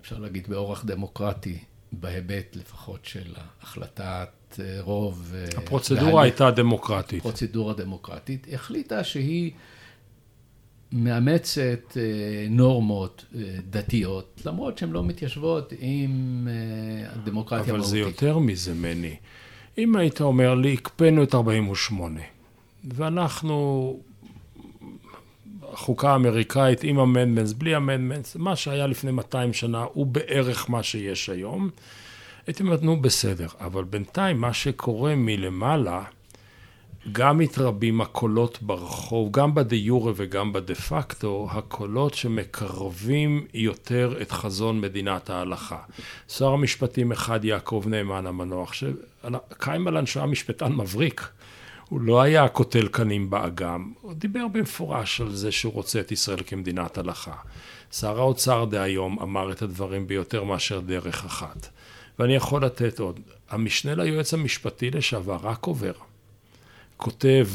אפשר להגיד באורח דמוקרטי, בהיבט לפחות של החלטת אה, רוב. אה, הפרוצדורה והליך, הייתה דמוקרטית. הפרוצדורה דמוקרטית. החליטה שהיא מאמצת אה, נורמות דתיות, למרות שהן לא מתיישבות עם הדמוקרטיה המהותית. אבל זה יותר מזה, מני. אם היית אומר לי, הקפאנו את 48, ואנחנו, החוקה האמריקאית עם אמנדמנטס, בלי אמנדמנטס, מה שהיה לפני 200 שנה הוא בערך מה שיש היום. הייתי אומר, נו בסדר, אבל בינתיים מה שקורה מלמעלה, גם מתרבים הקולות ברחוב, גם בדה יורה וגם בדה פקטו, הקולות שמקרבים יותר את חזון מדינת ההלכה. שר המשפטים אחד, יעקב נאמן המנוח, שקיימלן שהיה משפטן מבריק. הוא לא היה קוטל קנים באגם, הוא דיבר במפורש על זה שהוא רוצה את ישראל כמדינת הלכה. שר האוצר דהיום אמר את הדברים ביותר מאשר דרך אחת. ואני יכול לתת עוד. המשנה ליועץ המשפטי לשעבר, רק עובר, כותב,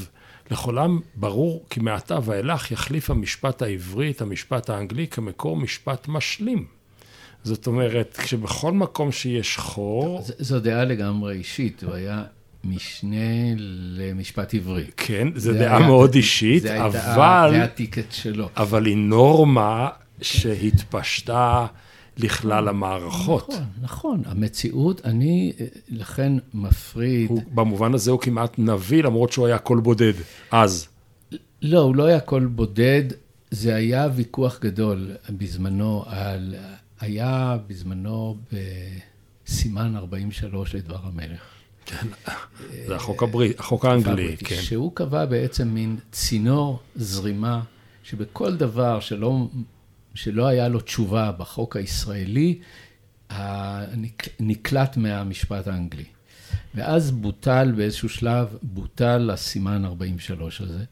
לכולם ברור כי מעתה ואילך יחליף המשפט העברי את המשפט האנגלי כמקור משפט משלים. זאת אומרת, כשבכל מקום שיש חור... זו דעה לגמרי אישית, הוא היה משנה למשפט עברי. כן, זו דעה היה, מאוד אישית, זה אבל... זה הטיקט שלו. אבל היא נורמה שהתפשטה... לכלל המערכות. נכון, נכון. המציאות, אני אה, לכן מפריד... הוא, במובן הזה הוא כמעט נביא, למרות שהוא היה קול בודד, אז. לא, הוא לא היה קול בודד, זה היה ויכוח גדול בזמנו על... היה בזמנו בסימן 43 לדבר המלך. כן, זה החוק הבריטי, החוק האנגלי, כן. שהוא קבע בעצם מין צינור זרימה, שבכל דבר שלא שלא היה לו תשובה בחוק הישראלי, נקלט מהמשפט האנגלי. ואז בוטל באיזשהו שלב, בוטל הסימן 43 הזה.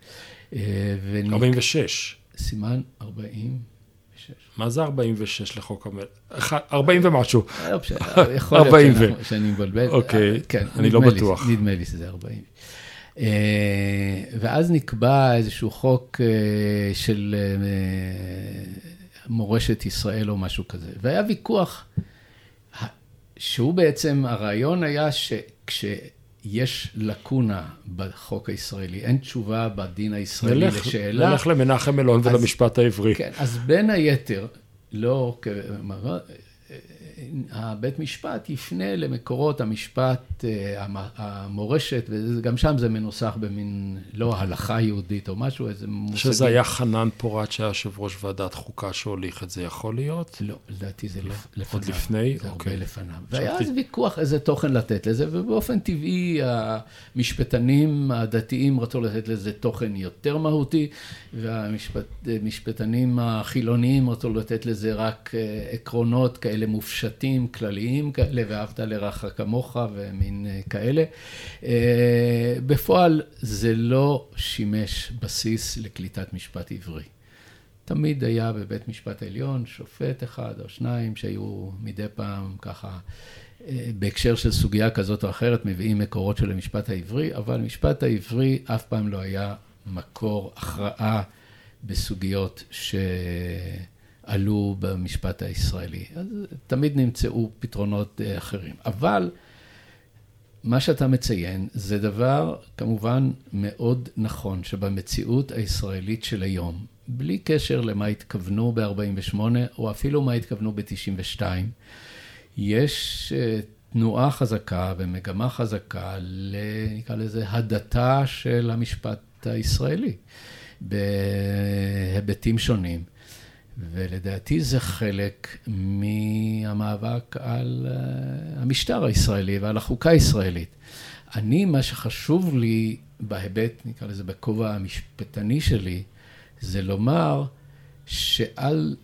אה, ונק... 46. סימן 46. מה זה 46 לחוק המלך? 40 ומשהו. אה, יכול להיות שאני מבלבל. אוקיי, אה, כן, אני לא בטוח. נדמה לי שזה 40. ואז נקבע איזשהו חוק של מורשת ישראל או משהו כזה. והיה ויכוח, שהוא בעצם, הרעיון היה שכשיש לקונה בחוק הישראלי, אין תשובה בדין הישראלי נלך, לשאלה. נלך למנחם אלון ולמשפט העברי. כן, אז בין היתר, לא, הבית משפט יפנה למקורות המשפט, אה, המורשת, וגם שם זה מנוסח במין, לא הלכה יהודית או משהו, איזה מושגים. שזה היה חנן פורת שהיה יושב ראש ועדת חוקה שהוליך את זה, יכול להיות? לא, לדעתי זה לא. לפניו. עוד לפני? זה הרבה אוקיי. לפניו. והיה אז ויכוח איזה תוכן לתת לזה, ובאופן טבעי המשפטנים הדתיים רצו לתת לזה תוכן יותר מהותי, והמשפטנים החילוניים רצו לתת לזה רק אה, עקרונות כאלה מופשטים. משפטים כלליים כאלה, ואהבת לרעך כמוך ומין אה, כאלה. אה, בפועל זה לא שימש בסיס לקליטת משפט עברי. תמיד היה בבית משפט העליון שופט אחד או שניים שהיו מדי פעם ככה, אה, בהקשר של סוגיה כזאת או אחרת, מביאים מקורות של המשפט העברי, אבל המשפט העברי אף פעם לא היה מקור הכרעה בסוגיות ש... עלו במשפט הישראלי. אז תמיד נמצאו פתרונות אה, אחרים. אבל מה שאתה מציין זה דבר כמובן מאוד נכון, שבמציאות הישראלית של היום, בלי קשר למה התכוונו ב-48, או אפילו מה התכוונו ב-92, יש אה, תנועה חזקה ומגמה חזקה, ל, נקרא לזה, הדתה של המשפט הישראלי, בהיבטים שונים. ולדעתי זה חלק מהמאבק על אה, המשטר הישראלי ועל החוקה הישראלית. אני, מה שחשוב לי בהיבט, נקרא לזה, בכובע המשפטני שלי, זה לומר שעל,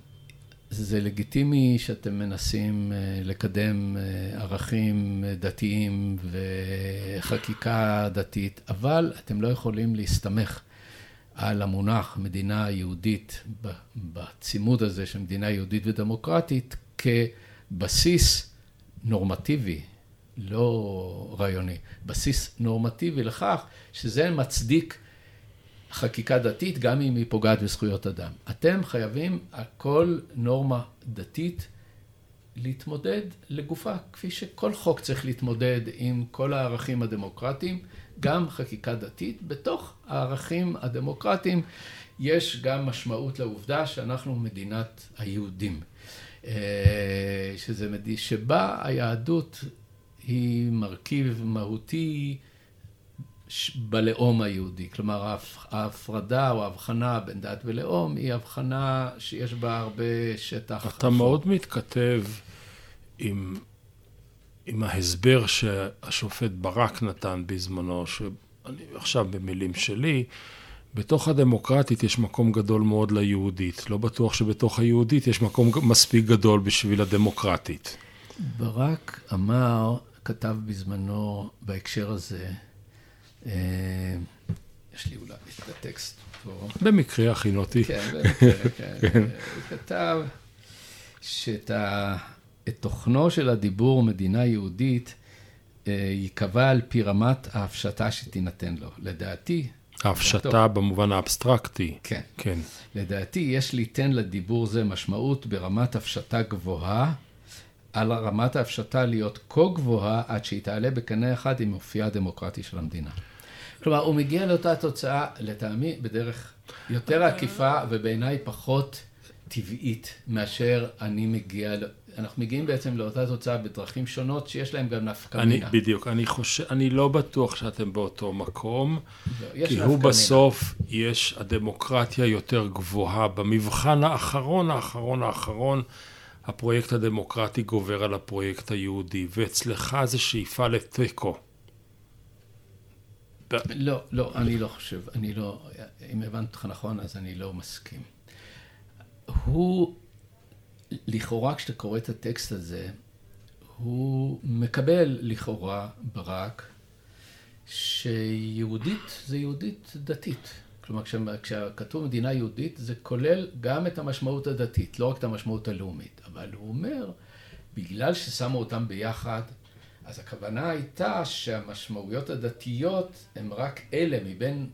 זה לגיטימי שאתם מנסים אה, לקדם אה, ערכים דתיים וחקיקה דתית, אבל אתם לא יכולים להסתמך על המונח מדינה יהודית בצימוד הזה של מדינה יהודית ודמוקרטית כבסיס נורמטיבי, לא רעיוני, בסיס נורמטיבי לכך שזה מצדיק חקיקה דתית גם אם היא פוגעת בזכויות אדם. אתם חייבים על כל נורמה דתית להתמודד לגופה, כפי שכל חוק צריך להתמודד עם כל הערכים הדמוקרטיים. גם חקיקה דתית. בתוך הערכים הדמוקרטיים יש גם משמעות לעובדה שאנחנו מדינת היהודים. אה, שזה, שבה היהדות היא מרכיב מהותי בלאום היהודי. כלומר, ההפרדה או ההבחנה בין דת ולאום היא הבחנה שיש בה הרבה שטח. אתה מאוד מתכתב עם עם ההסבר שהשופט ברק נתן בזמנו, שאני עכשיו במילים שלי, בתוך הדמוקרטית יש מקום גדול מאוד ליהודית. לא בטוח שבתוך היהודית יש מקום מספיק גדול בשביל הדמוקרטית. ברק אמר, כתב בזמנו בהקשר הזה, אה, יש לי אולי את הטקסט פה. במקרה הכינותי. כן, במקרה, כן. כן. הוא כתב שאת ה... את תוכנו של הדיבור מדינה יהודית אה, ייקבע על פי רמת ההפשטה שתינתן לו. לדעתי... ההפשטה במובן האבסטרקטי. כן. כן. לדעתי, יש ליתן לדיבור זה משמעות ברמת הפשטה גבוהה, על רמת ההפשטה להיות כה גבוהה עד שהיא תעלה בקנה אחד עם אופייה הדמוקרטי של המדינה. כלומר, הוא מגיע לאותה תוצאה, לטעמי, בדרך יותר עקיפה ובעיניי פחות טבעית מאשר אני מגיע אנחנו מגיעים בעצם לאותה תוצאה בדרכים שונות שיש להם גם נפקא מינה. בדיוק, אני חושב, אני לא בטוח שאתם באותו מקום, לא, כי הוא בסוף, יש הדמוקרטיה יותר גבוהה. במבחן האחרון, האחרון, האחרון, הפרויקט הדמוקרטי גובר על הפרויקט היהודי, ואצלך זה שאיפה לתיקו. לא, לא, אני לא חושב, אני לא, אם הבנתי אותך נכון, אז אני לא מסכים. הוא לכאורה כשאתה קורא את הטקסט הזה, הוא מקבל לכאורה ברק שיהודית זה יהודית דתית. כלומר, כשכתוב מדינה יהודית, זה כולל גם את המשמעות הדתית, לא רק את המשמעות הלאומית. אבל הוא אומר, בגלל ששמו אותם ביחד, אז הכוונה הייתה שהמשמעויות הדתיות הן רק אלה מבין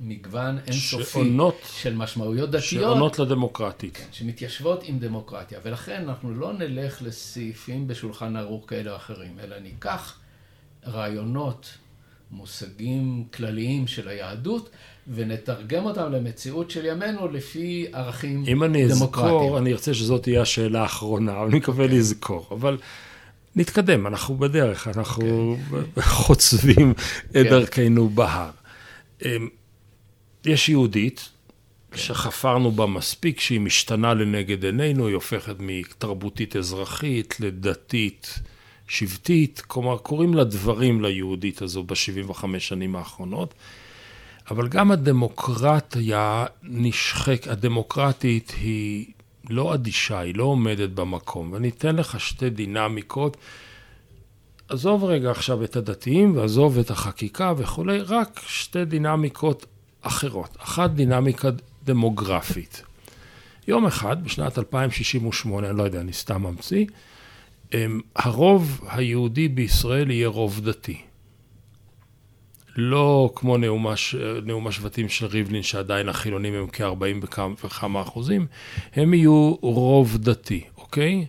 מגוון אינסופי שעונות, של משמעויות דתיות. שעונות לדמוקרטית. כן, שמתיישבות עם דמוקרטיה. ולכן אנחנו לא נלך לסעיפים בשולחן ערוך כאלה או אחרים, אלא ניקח רעיונות, מושגים כלליים של היהדות, ונתרגם אותם למציאות של ימינו לפי ערכים דמוקרטיים. אם אני אזכור, אני ארצה שזאת תהיה השאלה האחרונה, אבל אני מקווה כן. לזכור. אבל נתקדם, אנחנו בדרך, אנחנו כן. חוצבים את כן. דרכנו בהר. אמ, יש יהודית, שחפרנו בה מספיק, שהיא משתנה לנגד עינינו, היא הופכת מתרבותית אזרחית לדתית שבטית, כלומר קוראים לה דברים ליהודית הזו ב-75 שנים האחרונות, אבל גם הדמוקרטיה נשחק, הדמוקרטית היא לא אדישה, היא לא עומדת במקום, ואני אתן לך שתי דינמיקות. עזוב רגע עכשיו את הדתיים ועזוב את החקיקה וכולי, רק שתי דינמיקות אחרות. אחת דינמיקה דמוגרפית. יום אחד, בשנת 2068, אני לא יודע, אני סתם ממציא, אמ, הרוב היהודי בישראל יהיה רוב דתי. לא כמו נאום השבטים של ריבלין, שעדיין החילונים הם כ-40 וכמה אחוזים, הם יהיו רוב דתי, אוקיי?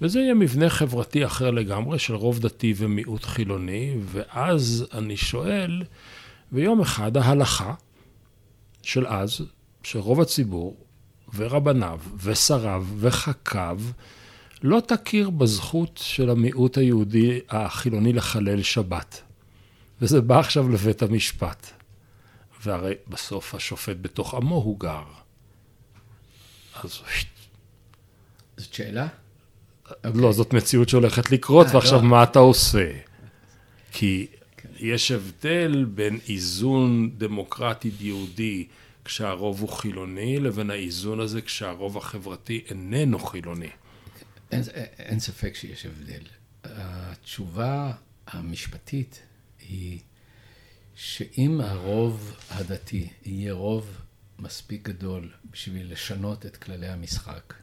וזה יהיה מבנה חברתי אחר לגמרי של רוב דתי ומיעוט חילוני, ואז אני שואל, ויום אחד ההלכה של אז, שרוב הציבור ורבניו ושריו וחכיו לא תכיר בזכות של המיעוט היהודי החילוני לחלל שבת. וזה בא עכשיו לבית המשפט. והרי בסוף השופט בתוך עמו הוא גר. אז... זאת שאלה? לא, זאת מציאות שהולכת לקרות, אה, ועכשיו לא. מה אתה עושה? כי יש הבדל בין איזון דמוקרטי יהודי כשהרוב הוא חילוני, לבין האיזון הזה כשהרוב החברתי איננו חילוני. אין, אין ספק שיש הבדל. התשובה המשפטית היא שאם הרוב הדתי יהיה רוב מספיק גדול בשביל לשנות את כללי המשחק,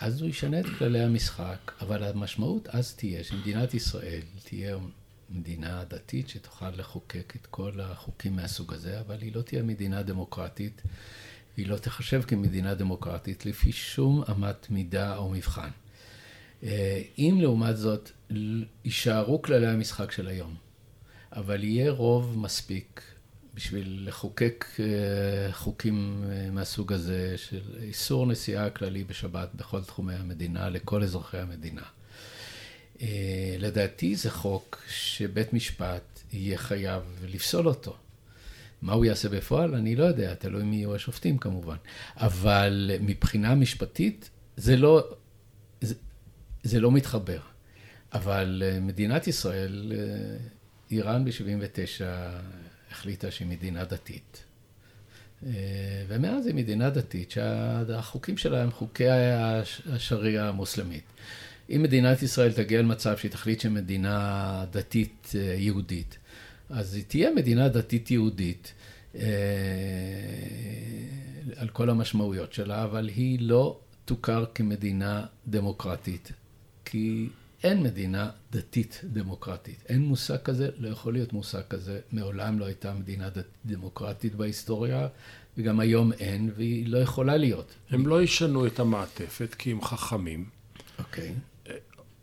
אז הוא ישנה את כללי המשחק, אבל המשמעות אז תהיה שמדינת ישראל תהיה מדינה דתית שתוכל לחוקק את כל החוקים מהסוג הזה, אבל היא לא תהיה מדינה דמוקרטית, והיא לא תחשב כמדינה דמוקרטית לפי שום אמת מידה או מבחן. אה, אם לעומת זאת יישארו כללי המשחק של היום, אבל יהיה רוב מספיק בשביל לחוקק אה, חוקים אה, מהסוג הזה של איסור נסיעה כללי בשבת בכל תחומי המדינה לכל אזרחי המדינה. אה, לדעתי זה חוק שבית משפט יהיה חייב לפסול אותו. מה הוא יעשה בפועל? אני לא יודע, תלוי מי יהיו השופטים כמובן. אבל מבחינה משפטית זה לא, זה, זה לא מתחבר. אבל מדינת ישראל, איראן ב-79' החליטה שהיא מדינה דתית. ומאז היא מדינה דתית שהחוקים שלה הם חוקי השריעה המוסלמית. אם מדינת ישראל תגיע למצב שהיא תחליט שהיא מדינה דתית יהודית, אז היא תהיה מדינה דתית יהודית על כל המשמעויות שלה, אבל היא לא תוכר כמדינה דמוקרטית, כי אין מדינה דתית דמוקרטית. אין מושג כזה, לא יכול להיות מושג כזה. מעולם לא הייתה מדינה דמוקרטית בהיסטוריה, וגם היום אין, והיא לא יכולה להיות. הם לא ישנו את המעטפת כי הם חכמים. אוקיי. Okay.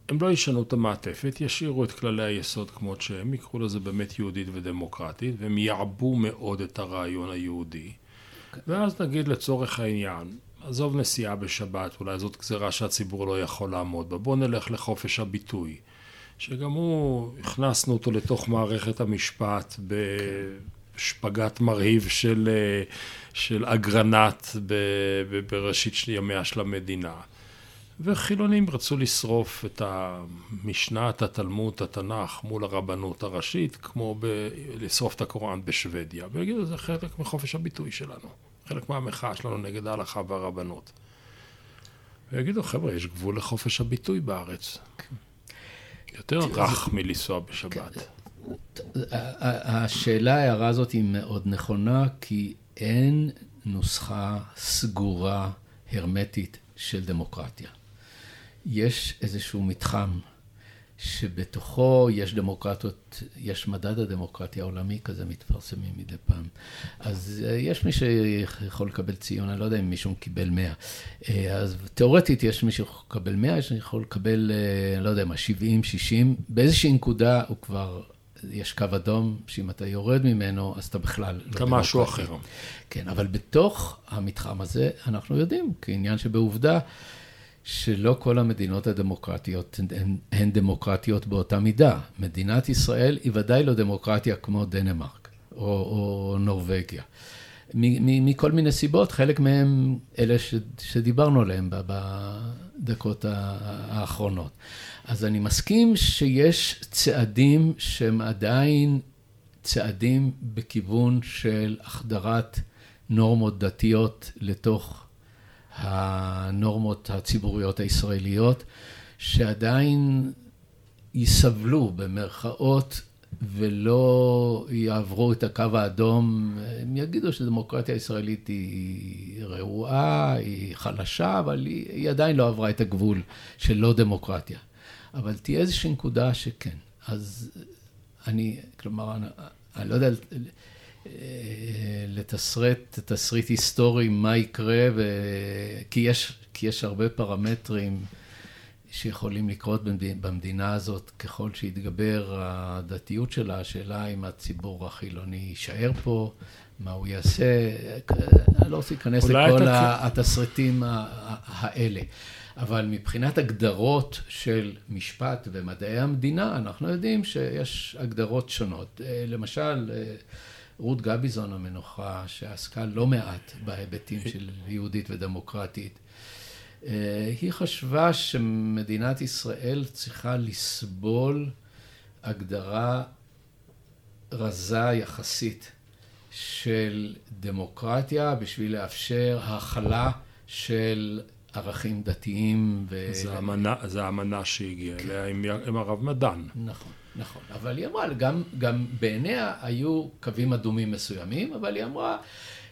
הם לא ישנו את המעטפת, ישאירו את כללי היסוד כמות שהם, יקראו לזה באמת יהודית ודמוקרטית, והם יעבו מאוד את הרעיון היהודי. Okay. ואז נגיד לצורך העניין, עזוב נסיעה בשבת, אולי זאת גזירה שהציבור לא יכול לעמוד בה. בואו נלך לחופש הביטוי, שגם הוא, הכנסנו אותו לתוך מערכת המשפט בשפגת מרהיב של, של אגרנט בראשית ימיה של המדינה. וחילונים רצו לשרוף את המשנה, את התלמוד, את התנ"ך מול הרבנות הראשית, כמו ב- לשרוף את הקוראן בשוודיה, ויגידו, זה חלק מחופש הביטוי שלנו. חלק מהמחאה שלנו נגד ההלכה והרבנות. ויגידו, חבר'ה, יש גבול לחופש הביטוי בארץ. יותר רך מלנסוע בשבת. השאלה, ההערה הזאת היא מאוד נכונה, כי אין נוסחה סגורה, הרמטית, של דמוקרטיה. יש איזשהו מתחם שבתוכו יש דמוקרטיות, יש מדד הדמוקרטיה העולמי כזה מתפרסמים מדי פעם. אז יש מי שיכול לקבל ציון, אני לא יודע אם מישהו קיבל 100. אז תיאורטית יש מי שיכול לקבל 100, יש מי שיכול לקבל, לא יודע מה, 70, 60. באיזושהי נקודה הוא כבר, יש קו אדום, שאם אתה יורד ממנו, אז אתה בכלל לא. אתה משהו אחר. כן, אבל בתוך המתחם הזה, אנחנו יודעים, כעניין שבעובדה, שלא כל המדינות הדמוקרטיות הן, הן דמוקרטיות באותה מידה. מדינת ישראל היא ודאי לא דמוקרטיה כמו דנמרק או, או נורבגיה. מכל מיני סיבות, חלק מהם אלה ש, שדיברנו עליהם בדקות האחרונות. אז אני מסכים שיש צעדים שהם עדיין צעדים בכיוון של החדרת נורמות דתיות לתוך הנורמות הציבוריות הישראליות, שעדיין יסבלו במרכאות ולא יעברו את הקו האדום. הם יגידו שדמוקרטיה הישראלית היא רעועה, היא חלשה, אבל היא, היא עדיין לא עברה את הגבול של לא דמוקרטיה. אבל תהיה איזושהי נקודה שכן. אז אני, כלומר, אני, אני לא יודע... לתסרט תסריט היסטורי מה יקרה, ו... כי, יש, כי יש הרבה פרמטרים שיכולים לקרות במדינה הזאת ככל שיתגבר הדתיות שלה, השאלה אם הציבור החילוני יישאר פה, מה הוא יעשה, אני לא רוצה להיכנס לכל התסריטים האלה. אבל מבחינת הגדרות של משפט ומדעי המדינה, אנחנו יודעים שיש הגדרות שונות. למשל, רות גביזון המנוחה, שעסקה לא מעט בהיבטים של יהודית ודמוקרטית, היא חשבה שמדינת ישראל צריכה לסבול הגדרה רזה יחסית של דמוקרטיה בשביל לאפשר הכלה של ערכים דתיים. ו... זה האמנה, שהגיעה. אליה עם, עם הרב מדן. נכון, נכון. אבל היא אמרה, גם, גם בעיניה היו קווים אדומים מסוימים, אבל היא אמרה,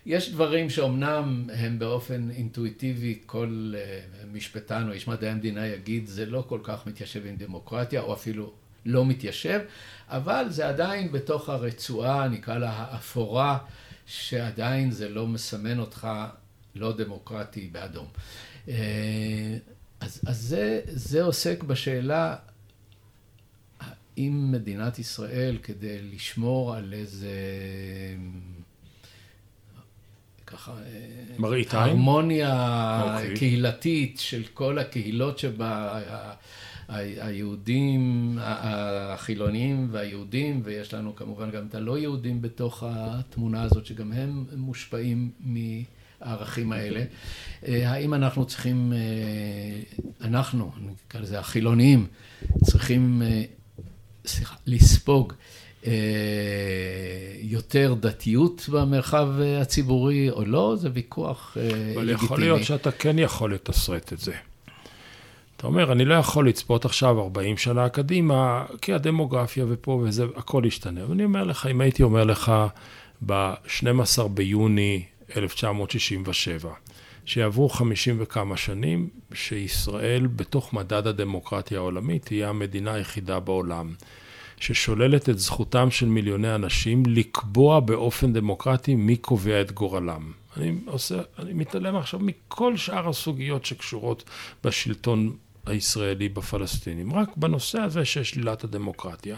יש דברים שאומנם הם באופן אינטואיטיבי, כל uh, משפטן או איש מדעי המדינה יגיד, זה לא כל כך מתיישב עם דמוקרטיה, או אפילו לא מתיישב, אבל זה עדיין בתוך הרצועה, נקרא לה האפורה, שעדיין זה לא מסמן אותך לא דמוקרטי באדום. Uh, אז, אז זה, זה עוסק בשאלה האם מדינת ישראל, כדי לשמור על איזה ככה, מראית עין? הרמוניה okay. אוקיי. קהילתית של כל הקהילות שבה, היהודים, החילונים והיהודים, ויש לנו כמובן גם את הלא יהודים בתוך התמונה הזאת, שגם הם מושפעים מהערכים האלה. האם אנחנו צריכים, אנחנו, נקרא לזה החילונים, צריכים, סליחה, לספוג אה, יותר דתיות במרחב אה, הציבורי או לא, זה ויכוח לגיטימי. אה, אבל יכול להיות שאתה כן יכול לתסרט את זה. אתה אומר, אני לא יכול לצפות עכשיו 40 שנה קדימה, כי הדמוגרפיה ופה וזה, הכל ישתנה. ואני אומר לך, אם הייתי אומר לך ב-12 ביוני 1967, שיעברו 50 וכמה שנים, שישראל בתוך מדד הדמוקרטיה העולמית תהיה המדינה היחידה בעולם. ששוללת את זכותם של מיליוני אנשים לקבוע באופן דמוקרטי מי קובע את גורלם. אני עושה, אני מתעלם עכשיו מכל שאר הסוגיות שקשורות בשלטון הישראלי בפלסטינים. רק בנושא הזה של שלילת הדמוקרטיה,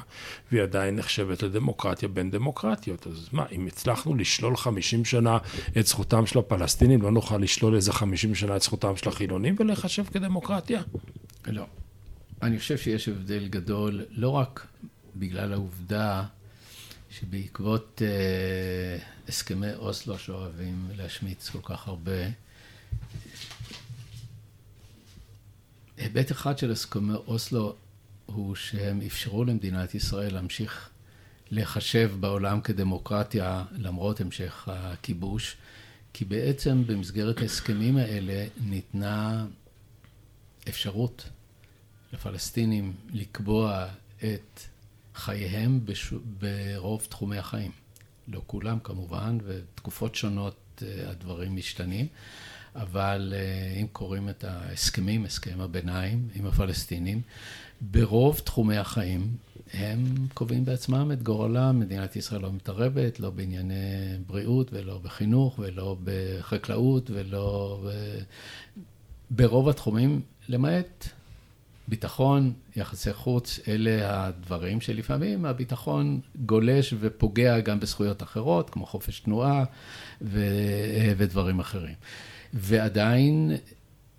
והיא עדיין נחשבת לדמוקרטיה בין דמוקרטיות. אז מה, אם הצלחנו לשלול 50 שנה את זכותם של הפלסטינים, לא נוכל לשלול איזה 50 שנה את זכותם של החילונים ולחשב כדמוקרטיה? לא. אני חושב שיש הבדל גדול, לא רק בגלל העובדה שבעקבות אה, הסכמי אוסלו שאוהבים להשמיץ כל כך הרבה, היבט אחד של הסכמי אוסלו הוא שהם אפשרו למדינת ישראל להמשיך להיחשב בעולם כדמוקרטיה למרות המשך הכיבוש, כי בעצם במסגרת ההסכמים האלה ניתנה אפשרות לפלסטינים לקבוע את חייהם בש... ברוב תחומי החיים. לא כולם כמובן, ותקופות שונות אה, הדברים משתנים, אבל אה, אם קוראים את ההסכמים, הסכם הביניים עם הפלסטינים, ברוב תחומי החיים הם קובעים בעצמם את גורלם, מדינת ישראל לא מתערבת, לא בענייני בריאות ולא בחינוך ולא בחקלאות ולא... ברוב התחומים, למעט ביטחון, יחסי חוץ, אלה הדברים שלפעמים הביטחון גולש ופוגע גם בזכויות אחרות, כמו חופש תנועה ו... ודברים אחרים. ועדיין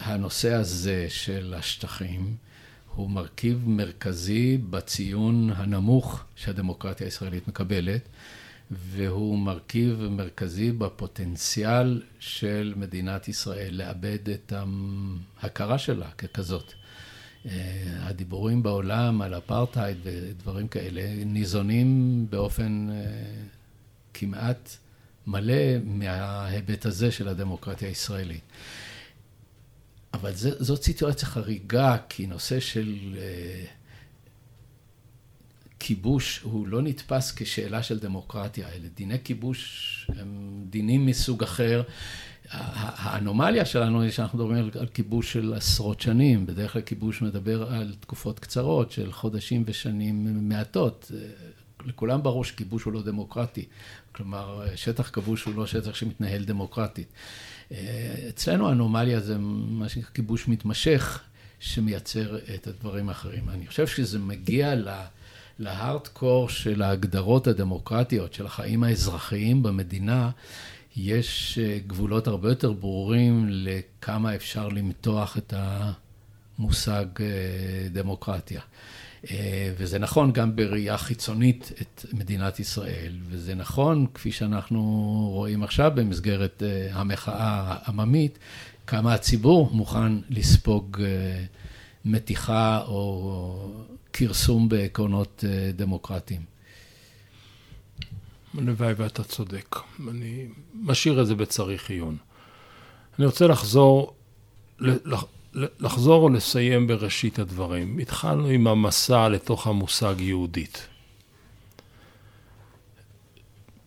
הנושא הזה של השטחים הוא מרכיב מרכזי בציון הנמוך שהדמוקרטיה הישראלית מקבלת, והוא מרכיב מרכזי בפוטנציאל של מדינת ישראל לאבד את ההכרה שלה ככזאת. אה, הדיבורים בעולם על אפרטהייד ודברים כאלה ניזונים באופן אה, כמעט מלא מההיבט הזה של הדמוקרטיה הישראלית. אבל זה, זאת סיטואציה חריגה, כי נושא של אה, כיבוש הוא לא נתפס כשאלה של דמוקרטיה, אלה דיני כיבוש הם דינים מסוג אחר. האנומליה שלנו היא שאנחנו מדברים על, כיבוש של עשרות שנים, בדרך כלל כיבוש מדבר על תקופות קצרות של חודשים ושנים מעטות. לכולם ברור שכיבוש הוא לא דמוקרטי, כלומר שטח כבוש הוא לא שטח שמתנהל דמוקרטית. אצלנו האנומליה זה מה שנקרא כיבוש מתמשך, שמייצר את הדברים האחרים. אני חושב שזה מגיע להארדקור של ההגדרות הדמוקרטיות, של החיים האזרחיים במדינה. יש אה, גבולות הרבה יותר ברורים לכמה אפשר למתוח את המושג אה, דמוקרטיה. אה, וזה נכון גם בראייה חיצונית את מדינת ישראל, וזה נכון, כפי שאנחנו רואים עכשיו במסגרת המחאה העממית, כמה הציבור מוכן לספוג מתיחה או כרסום בעקרונות דמוקרטיים. הלוואי ואתה צודק. אני משאיר את זה בצריך עיון. אני רוצה לחזור, לחזור ולסיים בראשית הדברים. התחלנו עם המסע לתוך המושג יהודית.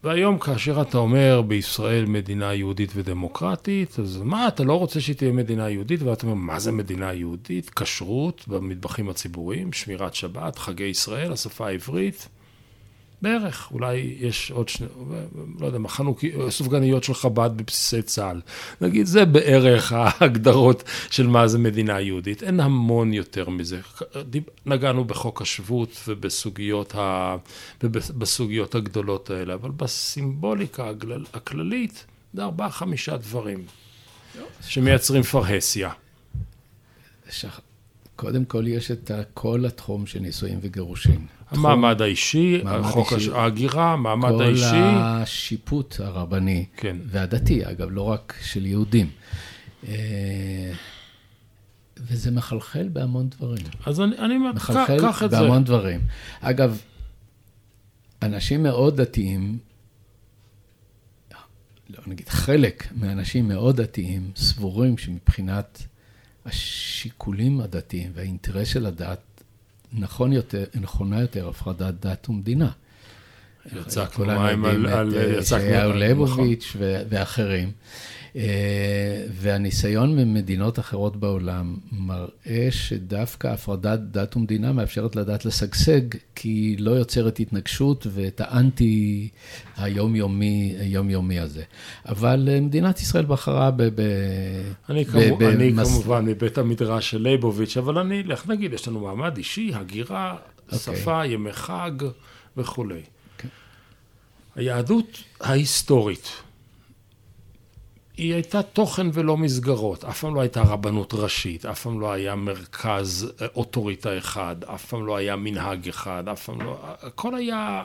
והיום כאשר אתה אומר בישראל מדינה יהודית ודמוקרטית, אז מה, אתה לא רוצה שהיא תהיה מדינה יהודית? ואתה אומר, מה זה מדינה יהודית? כשרות במטבחים הציבוריים, שמירת שבת, חגי ישראל, השפה העברית. בערך, אולי יש עוד שני, לא יודע, מחנוכי, סופגניות של חב"ד בבסיסי צה"ל. נגיד, זה בערך ההגדרות של מה זה מדינה יהודית. אין המון יותר מזה. נגענו בחוק השבות ובסוגיות, ה, ובסוגיות הגדולות האלה, אבל בסימבוליקה הכללית, זה ארבעה, חמישה דברים שמייצרים פרהסיה. קודם כל יש את כל התחום של נישואים וגירושים. המעמד האישי, חוק ההגירה, המעמד כל האישי. כל השיפוט הרבני, כן. והדתי, אגב, לא רק של יהודים. אה, וזה מחלחל בהמון דברים. אז אני, אני מחלחל קח את זה. בהמון דברים. אגב, אנשים מאוד דתיים, לא נגיד, חלק מהאנשים מאוד דתיים סבורים שמבחינת השיקולים הדתיים והאינטרס של הדת, נכון יותר, נכונה יותר הפרדת דת ומדינה. יצקנו מים על... על יצחק ליבוביץ' ואחרים. אה, והניסיון ממדינות אחרות בעולם מראה שדווקא הפרדת דת ומדינה מאפשרת לדת לשגשג, כי היא לא יוצרת התנגשות ואת האנטי היומיומי היומיומי הזה. אבל אה, מדינת ישראל בחרה ב... ב אני, ב, כמו, ב אני במס... כמובן מבית המדרש של ליבוביץ', אבל אני, לך נגיד, יש לנו מעמד אישי, הגירה, okay. אוקיי. שפה, ימי חג וכולי. Okay. כן. היהדות ההיסטורית, היא הייתה תוכן ולא מסגרות, אף פעם לא הייתה רבנות ראשית, אף פעם לא היה מרכז אה, אוטוריטה אחד, אף פעם לא היה מנהג אחד, אף פעם לא... הכל היה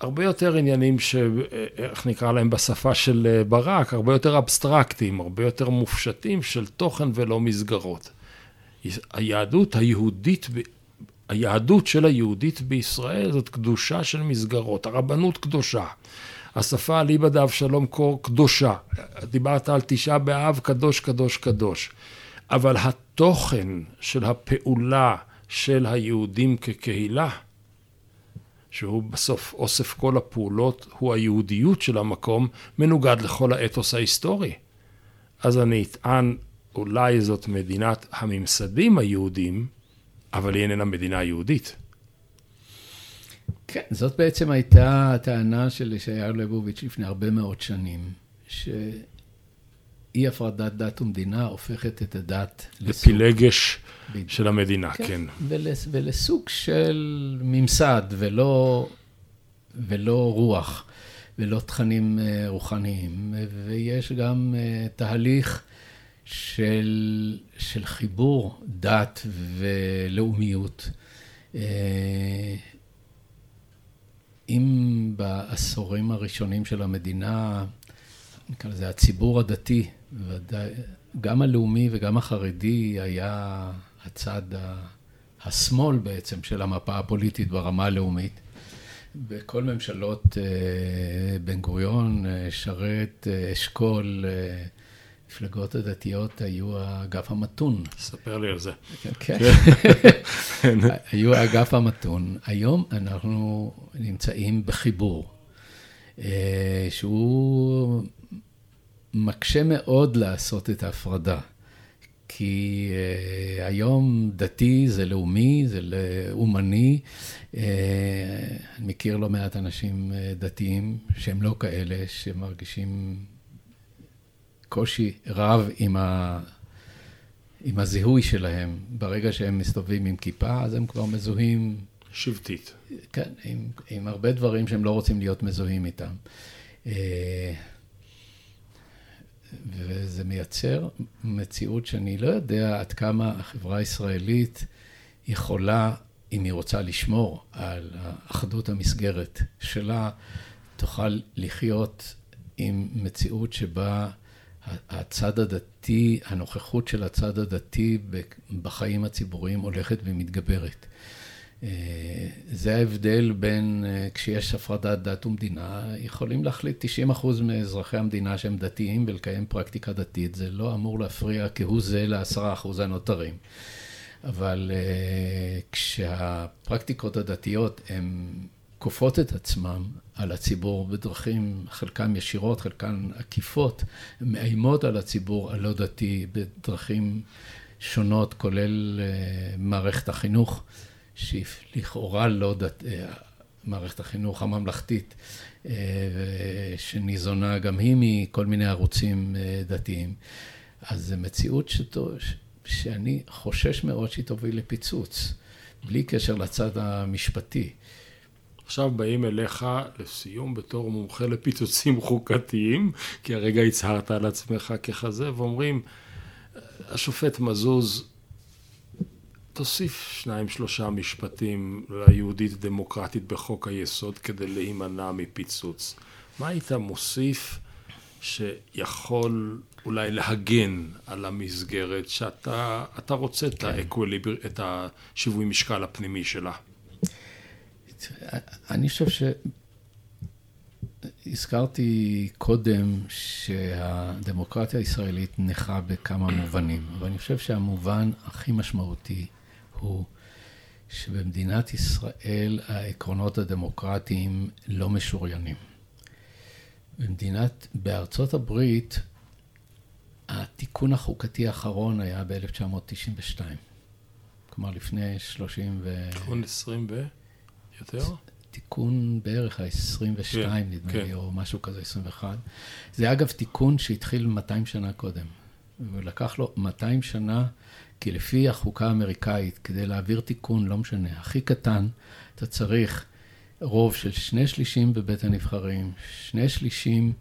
הרבה יותר עניינים ש... אה, איך נקרא להם בשפה של אה, ברק, הרבה יותר אבסטרקטיים, הרבה יותר מופשטים של תוכן ולא מסגרות. היהדות היהודית, היהדות של היהודית בישראל זאת קדושה של מסגרות, הרבנות קדושה. השפה אליבא דאבשלום קור קדושה. דיברת על תשעה באב, קדוש, קדוש, קדוש. אבל התוכן של הפעולה של היהודים כקהילה, שהוא בסוף אוסף כל הפעולות, הוא היהודיות של המקום, מנוגד לכל האתוס ההיסטורי. אז אני אטען, אולי זאת מדינת הממסדים היהודים, אבל היא איננה מדינה יהודית. כן, זאת בעצם הייתה הטענה של ישעיהו ליבוביץ' לפני הרבה מאוד שנים, שאי הפרדת דת ומדינה הופכת את הדת לפילגש של המדינה, כן. כן. ולס, ולסוג של ממסד, ולא, ולא רוח, ולא תכנים אה, רוחניים. ויש גם אה, תהליך של, של חיבור דת ולאומיות. אם בעשורים הראשונים של המדינה, נקרא לזה הציבור הדתי, גם הלאומי וגם החרדי היה הצד השמאל בעצם של המפה הפוליטית ברמה הלאומית. בכל ממשלות אה, בן גוריון, אה, שרת, אה, אשכול, המפלגות הדתיות היו האגף המתון. ספר לי על זה. כן, כן. היו האגף המתון. היום אנחנו נמצאים בחיבור, אה, שהוא מקשה מאוד לעשות את ההפרדה. כי uh, היום דתי זה לאומי, זה לאומני. Uh, אני מכיר לא מעט אנשים דתיים שהם לא כאלה, שמרגישים קושי רב עם, ה, עם הזיהוי שלהם. ברגע שהם מסתובבים עם כיפה, אז הם כבר מזוהים... שבטית. כן, עם, עם הרבה דברים שהם לא רוצים להיות מזוהים איתם. וזה מייצר מציאות שאני לא יודע עד כמה החברה הישראלית יכולה, אם היא רוצה לשמור על אחדות המסגרת שלה, תוכל לחיות עם מציאות שבה הצד הדתי, הנוכחות של הצד הדתי בחיים הציבוריים הולכת ומתגברת. אה, זה ההבדל בין אה, כשיש הפרדת דת ומדינה, יכולים להחליט 90% מאזרחי המדינה שהם דתיים ולקיים פרקטיקה דתית, זה לא אמור להפריע כהוא זה ל-10% הנותרים. אבל אה, כשהפרקטיקות הדתיות הן כופות את עצמם על הציבור בדרכים, חלקן ישירות, חלקן עקיפות, מאיימות על הציבור הלא דתי בדרכים שונות, כולל מערכת החינוך. שהיא לכאורה לא דת... אה, מערכת החינוך הממלכתית, אה, שניזונה גם היא מכל מיני ערוצים אה, דתיים. אז זו מציאות שתו... שאני חושש מאוד שהיא תוביל לפיצוץ, בלי קשר לצד המשפטי. עכשיו באים אליך לסיום בתור מומחה לפיצוצים חוקתיים, כי הרגע הצהרת על עצמך ככזה, ואומרים, השופט מזוז תוסיף שניים שלושה משפטים ליהודית דמוקרטית בחוק היסוד כדי להימנע מפיצוץ. מה היית מוסיף שיכול אולי להגן על המסגרת שאתה רוצה כן. את, האקווליבר, את השיווי משקל הפנימי שלה? אני חושב ש... הזכרתי קודם שהדמוקרטיה הישראלית נכה בכמה מובנים, אבל אני חושב שהמובן הכי משמעותי הוא שבמדינת ישראל העקרונות הדמוקרטיים לא משוריינים. במדינת, בארצות הברית, התיקון החוקתי האחרון היה ב-1992. כלומר, לפני 30 ו... תיקון 20 ו... יותר? תיקון בערך ה-22, כן, נדמה כן. לי, או משהו כזה, 21. זה אגב תיקון שהתחיל 200 שנה קודם. ולקח לו 200 שנה כי לפי החוקה האמריקאית, כדי להעביר תיקון, לא משנה, הכי קטן, אתה צריך רוב של שני שלישים בבית הנבחרים, שני שלישים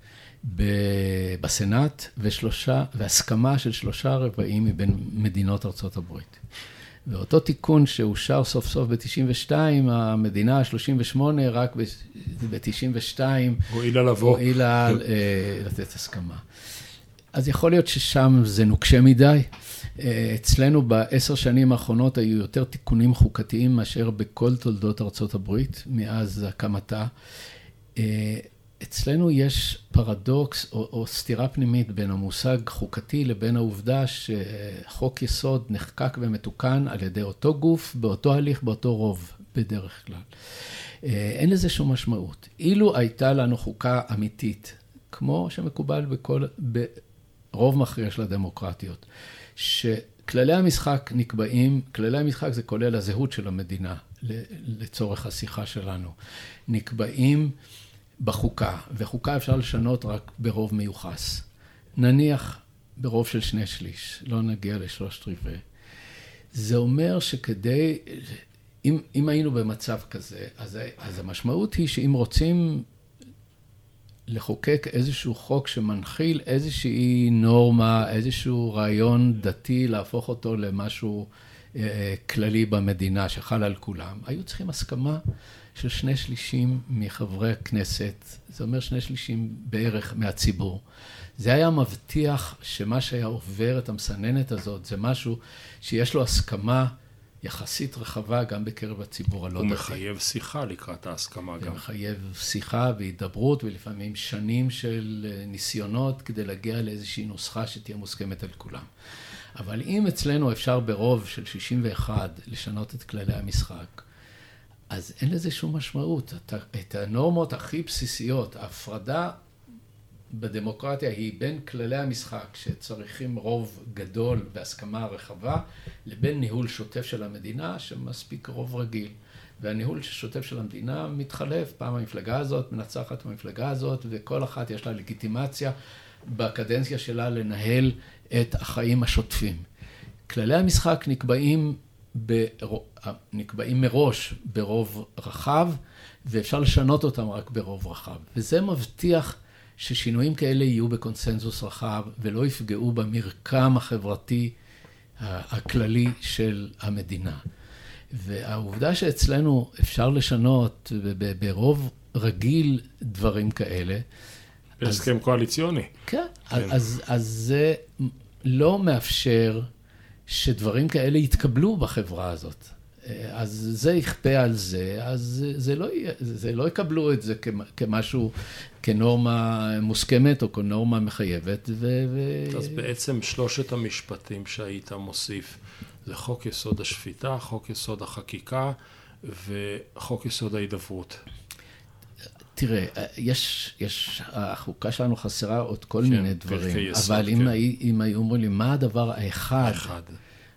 בסנאט, ושלושה, והסכמה של שלושה רבעים מבין מדינות ארצות הברית. ואותו תיקון שאושר סוף סוף ב-92, המדינה ה-38, רק ב-92, הואילה לבוא. הואילה אה, לתת הסכמה. אז יכול להיות ששם זה נוקשה מדי. אה, אצלנו בעשר שנים האחרונות היו יותר תיקונים חוקתיים מאשר בכל תולדות ארצות הברית מאז הקמתה. אצלנו יש פרדוקס או, או סתירה פנימית בין המושג חוקתי לבין העובדה שחוק יסוד נחקק ומתוקן על ידי אותו גוף, באותו הליך, באותו רוב, בדרך כלל. אה, אין לזה שום משמעות. אילו הייתה לנו חוקה אמיתית, כמו שמקובל בכל, ברוב מכריע של הדמוקרטיות, שכללי המשחק נקבעים, כללי המשחק זה כולל הזהות של המדינה לצורך השיחה שלנו, נקבעים בחוקה, וחוקה אפשר לשנות רק ברוב מיוחס. נניח ברוב של שני שליש, לא נגיע לשלושת רבעי. זה אומר שכדי, אם, אם היינו במצב כזה, אז, אז המשמעות היא שאם רוצים לחוקק איזשהו חוק שמנחיל איזושהי נורמה, איזשהו רעיון דתי, להפוך אותו למשהו אה, כללי במדינה שחל על כולם, היו צריכים הסכמה של שני שלישים מחברי הכנסת, זה אומר שני שלישים בערך מהציבור. זה היה מבטיח שמה שהיה עובר את המסננת הזאת זה משהו שיש לו הסכמה יחסית רחבה גם בקרב הציבור הלא דתי. הוא מחייב שיחה לקראת ההסכמה גם. הוא מחייב שיחה והידברות ולפעמים שנים של אה, ניסיונות כדי להגיע לאיזושהי נוסחה שתהיה מוסכמת על כולם. אבל אם אצלנו אפשר ברוב של 61 לשנות את כללי המשחק, אז אין לזה שום משמעות. את הנורמות הכי בסיסיות, ההפרדה בדמוקרטיה היא בין כללי המשחק שצריכים רוב גדול והסכמה רחבה, לבין ניהול שוטף של המדינה שמספיק רוב רגיל. והניהול השוטף של המדינה מתחלף, פעם המפלגה הזאת מנצחת במפלגה הזאת, וכל אחת יש לה לגיטימציה בקדנציה שלה לנהל את החיים השוטפים. כללי המשחק נקבעים, בר... נקבעים מראש ברוב רחב, ואפשר לשנות אותם רק ברוב רחב. וזה מבטיח ששינויים כאלה יהיו בקונסנזוס רחב, ולא יפגעו במרקם החברתי הכללי של המדינה. והעובדה שאצלנו אפשר לשנות ברוב רגיל דברים כאלה. בהסכם אז, קואליציוני. כן, כן. אז, אז זה לא מאפשר שדברים כאלה יתקבלו בחברה הזאת. אז זה יכפה על זה, אז זה לא, זה לא יקבלו את זה כמשהו, כנורמה מוסכמת או כנורמה מחייבת. ו, ו... אז בעצם שלושת המשפטים שהיית מוסיף זה חוק יסוד השפיטה, חוק יסוד החקיקה וחוק יסוד ההידברות. תראה, יש, יש, החוקה שלנו חסרה עוד כל כן, מיני דברים, אבל כן. אם, אם היו אומרים לי, מה הדבר האחד, האחד,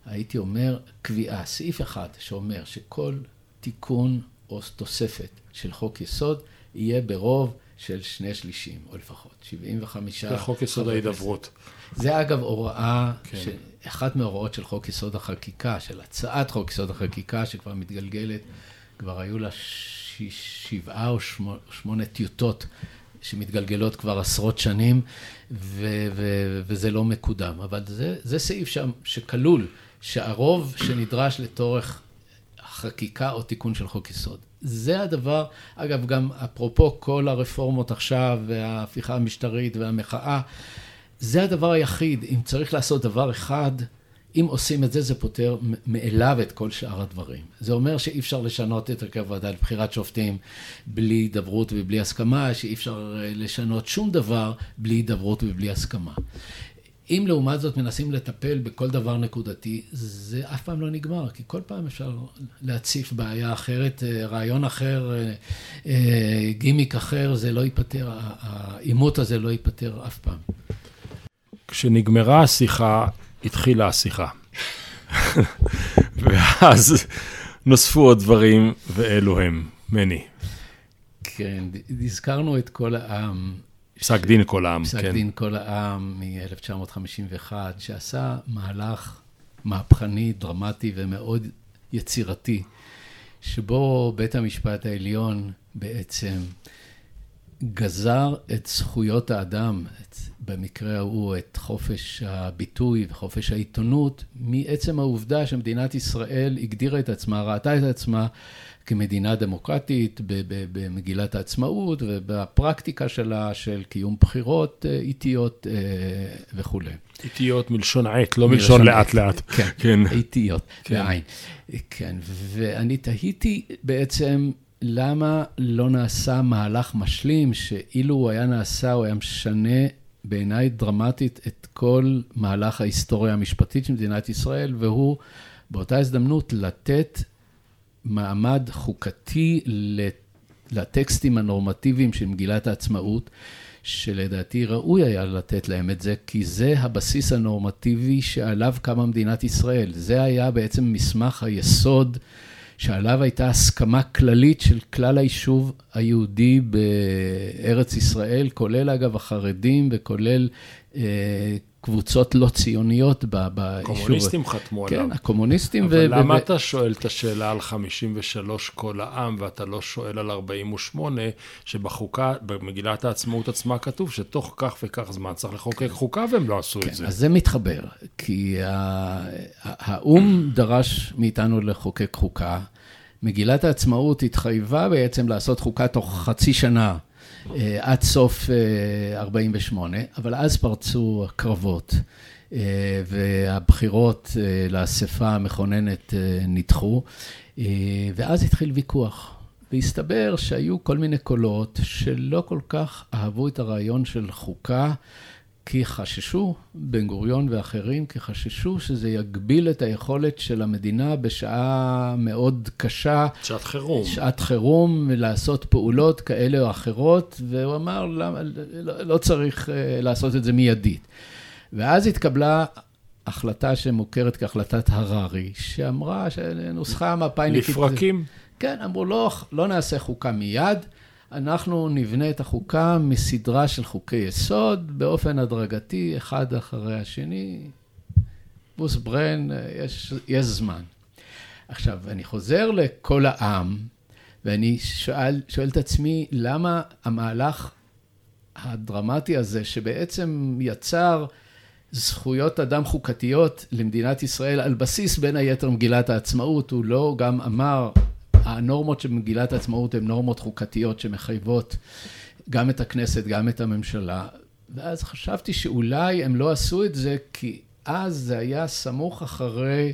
הייתי אומר, קביעה, סעיף אחד שאומר שכל תיקון או תוספת של חוק יסוד יהיה ברוב של שני שלישים, או לפחות 75... זה חוק יסוד ההידברות. זה אגב הוראה, כן. ש... אחת מההוראות של חוק יסוד החקיקה, של הצעת חוק יסוד החקיקה, שכבר מתגלגלת, כבר היו לה. שבעה או שמונה, שמונה טיוטות שמתגלגלות כבר עשרות שנים, ו... ו... וזה לא מקודם. אבל זה, זה סעיף שם שכלול, שהרוב שנדרש לצורך חקיקה או תיקון של חוק יסוד. זה הדבר, אגב, גם אפרופו כל הרפורמות עכשיו, וההפיכה המשטרית והמחאה, זה הדבר היחיד, אם צריך לעשות דבר אחד, אם עושים את זה, זה פותר מאליו את כל שאר הדברים. זה אומר שאי אפשר לשנות את הרכב הוועדה לבחירת שופטים בלי הידברות ובלי הסכמה, שאי אפשר אה, לשנות שום דבר בלי הידברות ובלי הסכמה. אם לעומת זאת מנסים לטפל בכל דבר נקודתי, זה אף פעם לא נגמר, כי כל פעם אפשר להציף בעיה אחרת, אה, רעיון אחר, אה, גימיק אחר, זה לא ייפתר, העימות הזה לא ייפתר אף פעם. כשנגמרה השיחה, התחילה השיחה. ואז נוספו עוד דברים, ואלו הם. מני. כן, הזכרנו את כל העם. פסק דין כל העם, פסק כן. פסק דין כל העם מ-1951, שעשה מהלך מהפכני, דרמטי ומאוד יצירתי, שבו בית המשפט העליון בעצם גזר את זכויות האדם, את, במקרה ההוא את חופש הביטוי וחופש העיתונות, מעצם העובדה שמדינת ישראל הגדירה את עצמה, ראתה את עצמה כמדינה דמוקרטית במגילת העצמאות ובפרקטיקה שלה של קיום בחירות אה, איטיות אה, וכולי. איטיות מלשון עת, לא מלשון לאט לאט. כן, כן. איטיות, כן. בעין. כן, ואני תהיתי בעצם למה לא נעשה מהלך משלים, שאילו הוא היה נעשה, הוא היה משנה בעיניי דרמטית את כל מהלך ההיסטוריה המשפטית של מדינת ישראל, והוא באותה הזדמנות לתת מעמד חוקתי לטקסטים הנורמטיביים של מגילת העצמאות, שלדעתי ראוי היה לתת להם את זה, כי זה הבסיס הנורמטיבי שעליו קמה מדינת ישראל. זה היה בעצם מסמך היסוד. שעליו הייתה הסכמה כללית של כלל היישוב היהודי בארץ ישראל, כולל אגב החרדים וכולל אה, קבוצות לא ציוניות ביישוב. קומוניסטים חתמו כן, עליו. כן, הקומוניסטים. אבל ו- למה ו- אתה שואל את השאלה על 53 כל העם, ואתה לא שואל על 48, שבחוקה, במגילת העצמאות עצמה כתוב שתוך כך וכך זמן צריך לחוקק כן. חוקה, והם לא עשו כן, את זה. אז זה מתחבר, כי האו"ם דרש מאיתנו לחוקק חוקה. מגילת העצמאות התחייבה בעצם לעשות חוקה תוך חצי שנה. אה, עד סוף 48', אה, אבל אז פרצו הקרבות. אה, והבחירות לאספה המכוננת נדחו, ואז התחיל ויכוח. והסתבר שהיו כל מיני קולות שלא כל כך אהבו את הרעיון של חוקה כי חששו, בן גוריון ואחרים, כי חששו שזה יגביל את היכולת של המדינה בשעה מאוד קשה. שעת חירום. שעת חירום, לעשות פעולות כאלה או אחרות, והוא אמר, למה, לא, לא צריך uh, לעשות את זה מיידית. ואז התקבלה החלטה שמוכרת כהחלטת הררי, שאמרה שנוסחה מפא"יניקית... לפרקים? כן, אמרו, לא, לא נעשה חוקה מיד. אנחנו נבנה את החוקה מסדרה של חוקי יסוד באופן הדרגתי, אחד אחרי השני, חיפוש ברן, יש, יש זמן. עכשיו, אני חוזר לכל העם, ואני שואל, שואל את עצמי, למה המהלך הדרמטי הזה, שבעצם יצר זכויות אדם חוקתיות למדינת ישראל על בסיס בין היתר מגילת העצמאות, הוא לא גם אמר, הנורמות של מגילת העצמאות הן נורמות חוקתיות שמחייבות גם את הכנסת, גם את הממשלה. ואז חשבתי שאולי הם לא עשו את זה, כי אז זה היה סמוך אחרי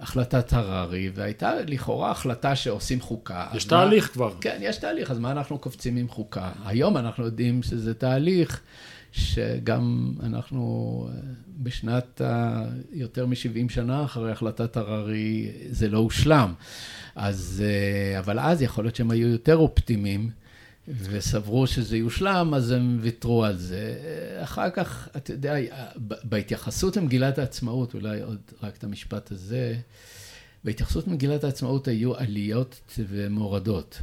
החלטת הררי, והייתה לכאורה החלטה שעושים חוקה. יש תהליך מה, כבר. כן, יש תהליך, אז מה אנחנו קופצים עם חוקה? היום אנחנו יודעים שזה תהליך שגם אנחנו בשנת ה... יותר מ-70 שנה אחרי החלטת הררי, זה לא הושלם. אז, אה, אבל אז יכול להיות שהם היו יותר אופטימיים. וסברו שזה יושלם, אז הם ויתרו על זה. אחר כך, אתה יודע, בהתייחסות למגילת העצמאות, אולי עוד רק את המשפט הזה, בהתייחסות למגילת העצמאות היו עליות ומורדות.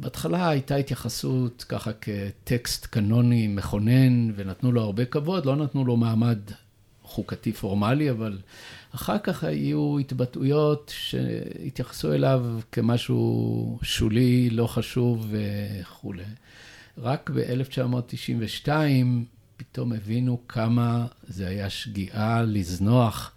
בהתחלה הייתה התייחסות ככה כטקסט קנוני מכונן, ונתנו לו הרבה כבוד, לא נתנו לו מעמד חוקתי פורמלי, אבל אחר כך היו התבטאויות שהתייחסו אליו כמשהו שולי, לא חשוב וכולי. רק ב-1992 פתאום הבינו כמה זה היה שגיאה לזנוח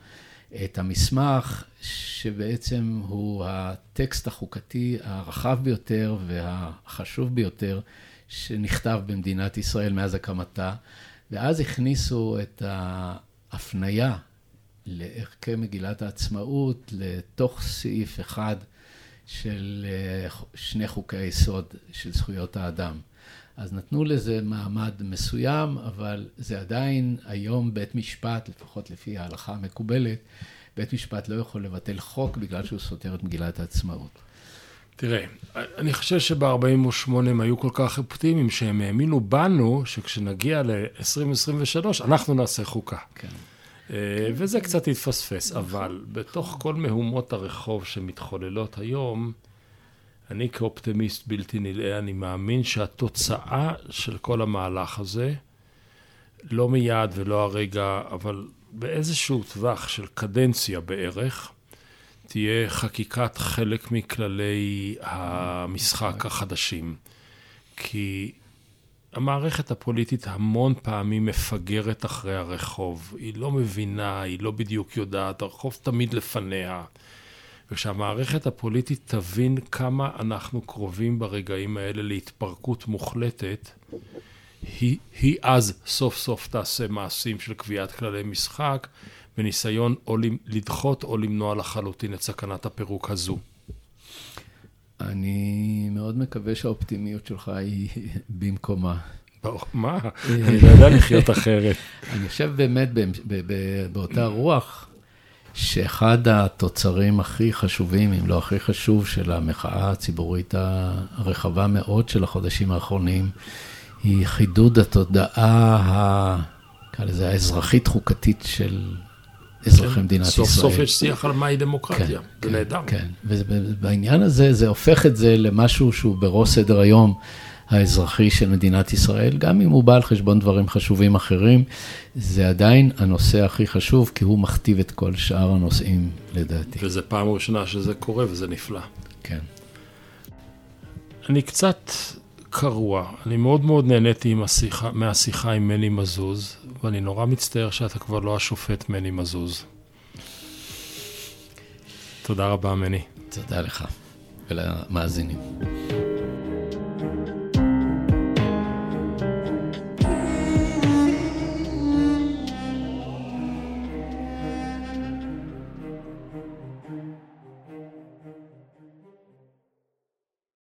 את המסמך, שבעצם הוא הטקסט החוקתי הרחב ביותר והחשוב ביותר שנכתב במדינת ישראל מאז הקמתה, ואז הכניסו את ההפניה לערכי מגילת העצמאות לתוך סעיף אחד של אה, שני חוקי היסוד של זכויות האדם. אז נתנו לזה מעמד מסוים, אבל זה עדיין היום בית משפט, לפחות לפי ההלכה המקובלת, בית משפט לא יכול לבטל חוק בגלל שהוא סותר את מגילת העצמאות. תראה, אני חושב שב-48 הם היו כל כך אופטימיים שהם האמינו בנו שכשנגיע ל-2023 אנחנו נעשה חוקה. כן. אה, וזה קצת התפספס, אבל בתוך כל מהומות הרחוב שמתחוללות היום, אני כאופטימיסט בלתי נלאה, אני מאמין שהתוצאה של כל המהלך הזה, לא מיד ולא הרגע, אבל באיזשהו טווח של קדנציה בערך, תהיה חקיקת חלק מכללי המשחק החדשים. כי המערכת הפוליטית המון פעמים מפגרת אחרי הרחוב. היא לא מבינה, היא לא בדיוק יודעת, הרחוב תמיד לפניה. וכשהמערכת הפוליטית תבין כמה אנחנו קרובים ברגעים האלה להתפרקות מוחלטת, היא, היא אז סוף סוף תעשה מעשים של קביעת כללי משחק, בניסיון או לדחות או למנוע לחלוטין את סכנת הפירוק הזו. אני מאוד מקווה שהאופטימיות שלך היא במקומה. מה? אני לא יודע לחיות אחרת. אני חושב באמת באותה רוח, שאחד התוצרים הכי חשובים, אם לא הכי חשוב, של המחאה הציבורית הרחבה מאוד של החודשים האחרונים, היא חידוד התודעה, נקרא לזה, האזרחית-חוקתית של אזרחי כן, מדינת סוף ישראל. סוף יש שיח על מהי דמוקרטיה, כן, זה כן, נהדר. כן, ובעניין הזה, זה הופך את זה למשהו שהוא בראש סדר היום האזרחי של מדינת ישראל, גם אם הוא בא על חשבון דברים חשובים אחרים, זה עדיין הנושא הכי חשוב, כי הוא מכתיב את כל שאר הנושאים, לדעתי. וזו פעם ראשונה שזה קורה, וזה נפלא. כן. אני קצת קרוע. אני מאוד מאוד נהניתי השיחה, מהשיחה עם מני מזוז, ואני נורא מצטער שאתה כבר לא השופט מני מזוז. תודה רבה, מני. תודה לך ולמאזינים.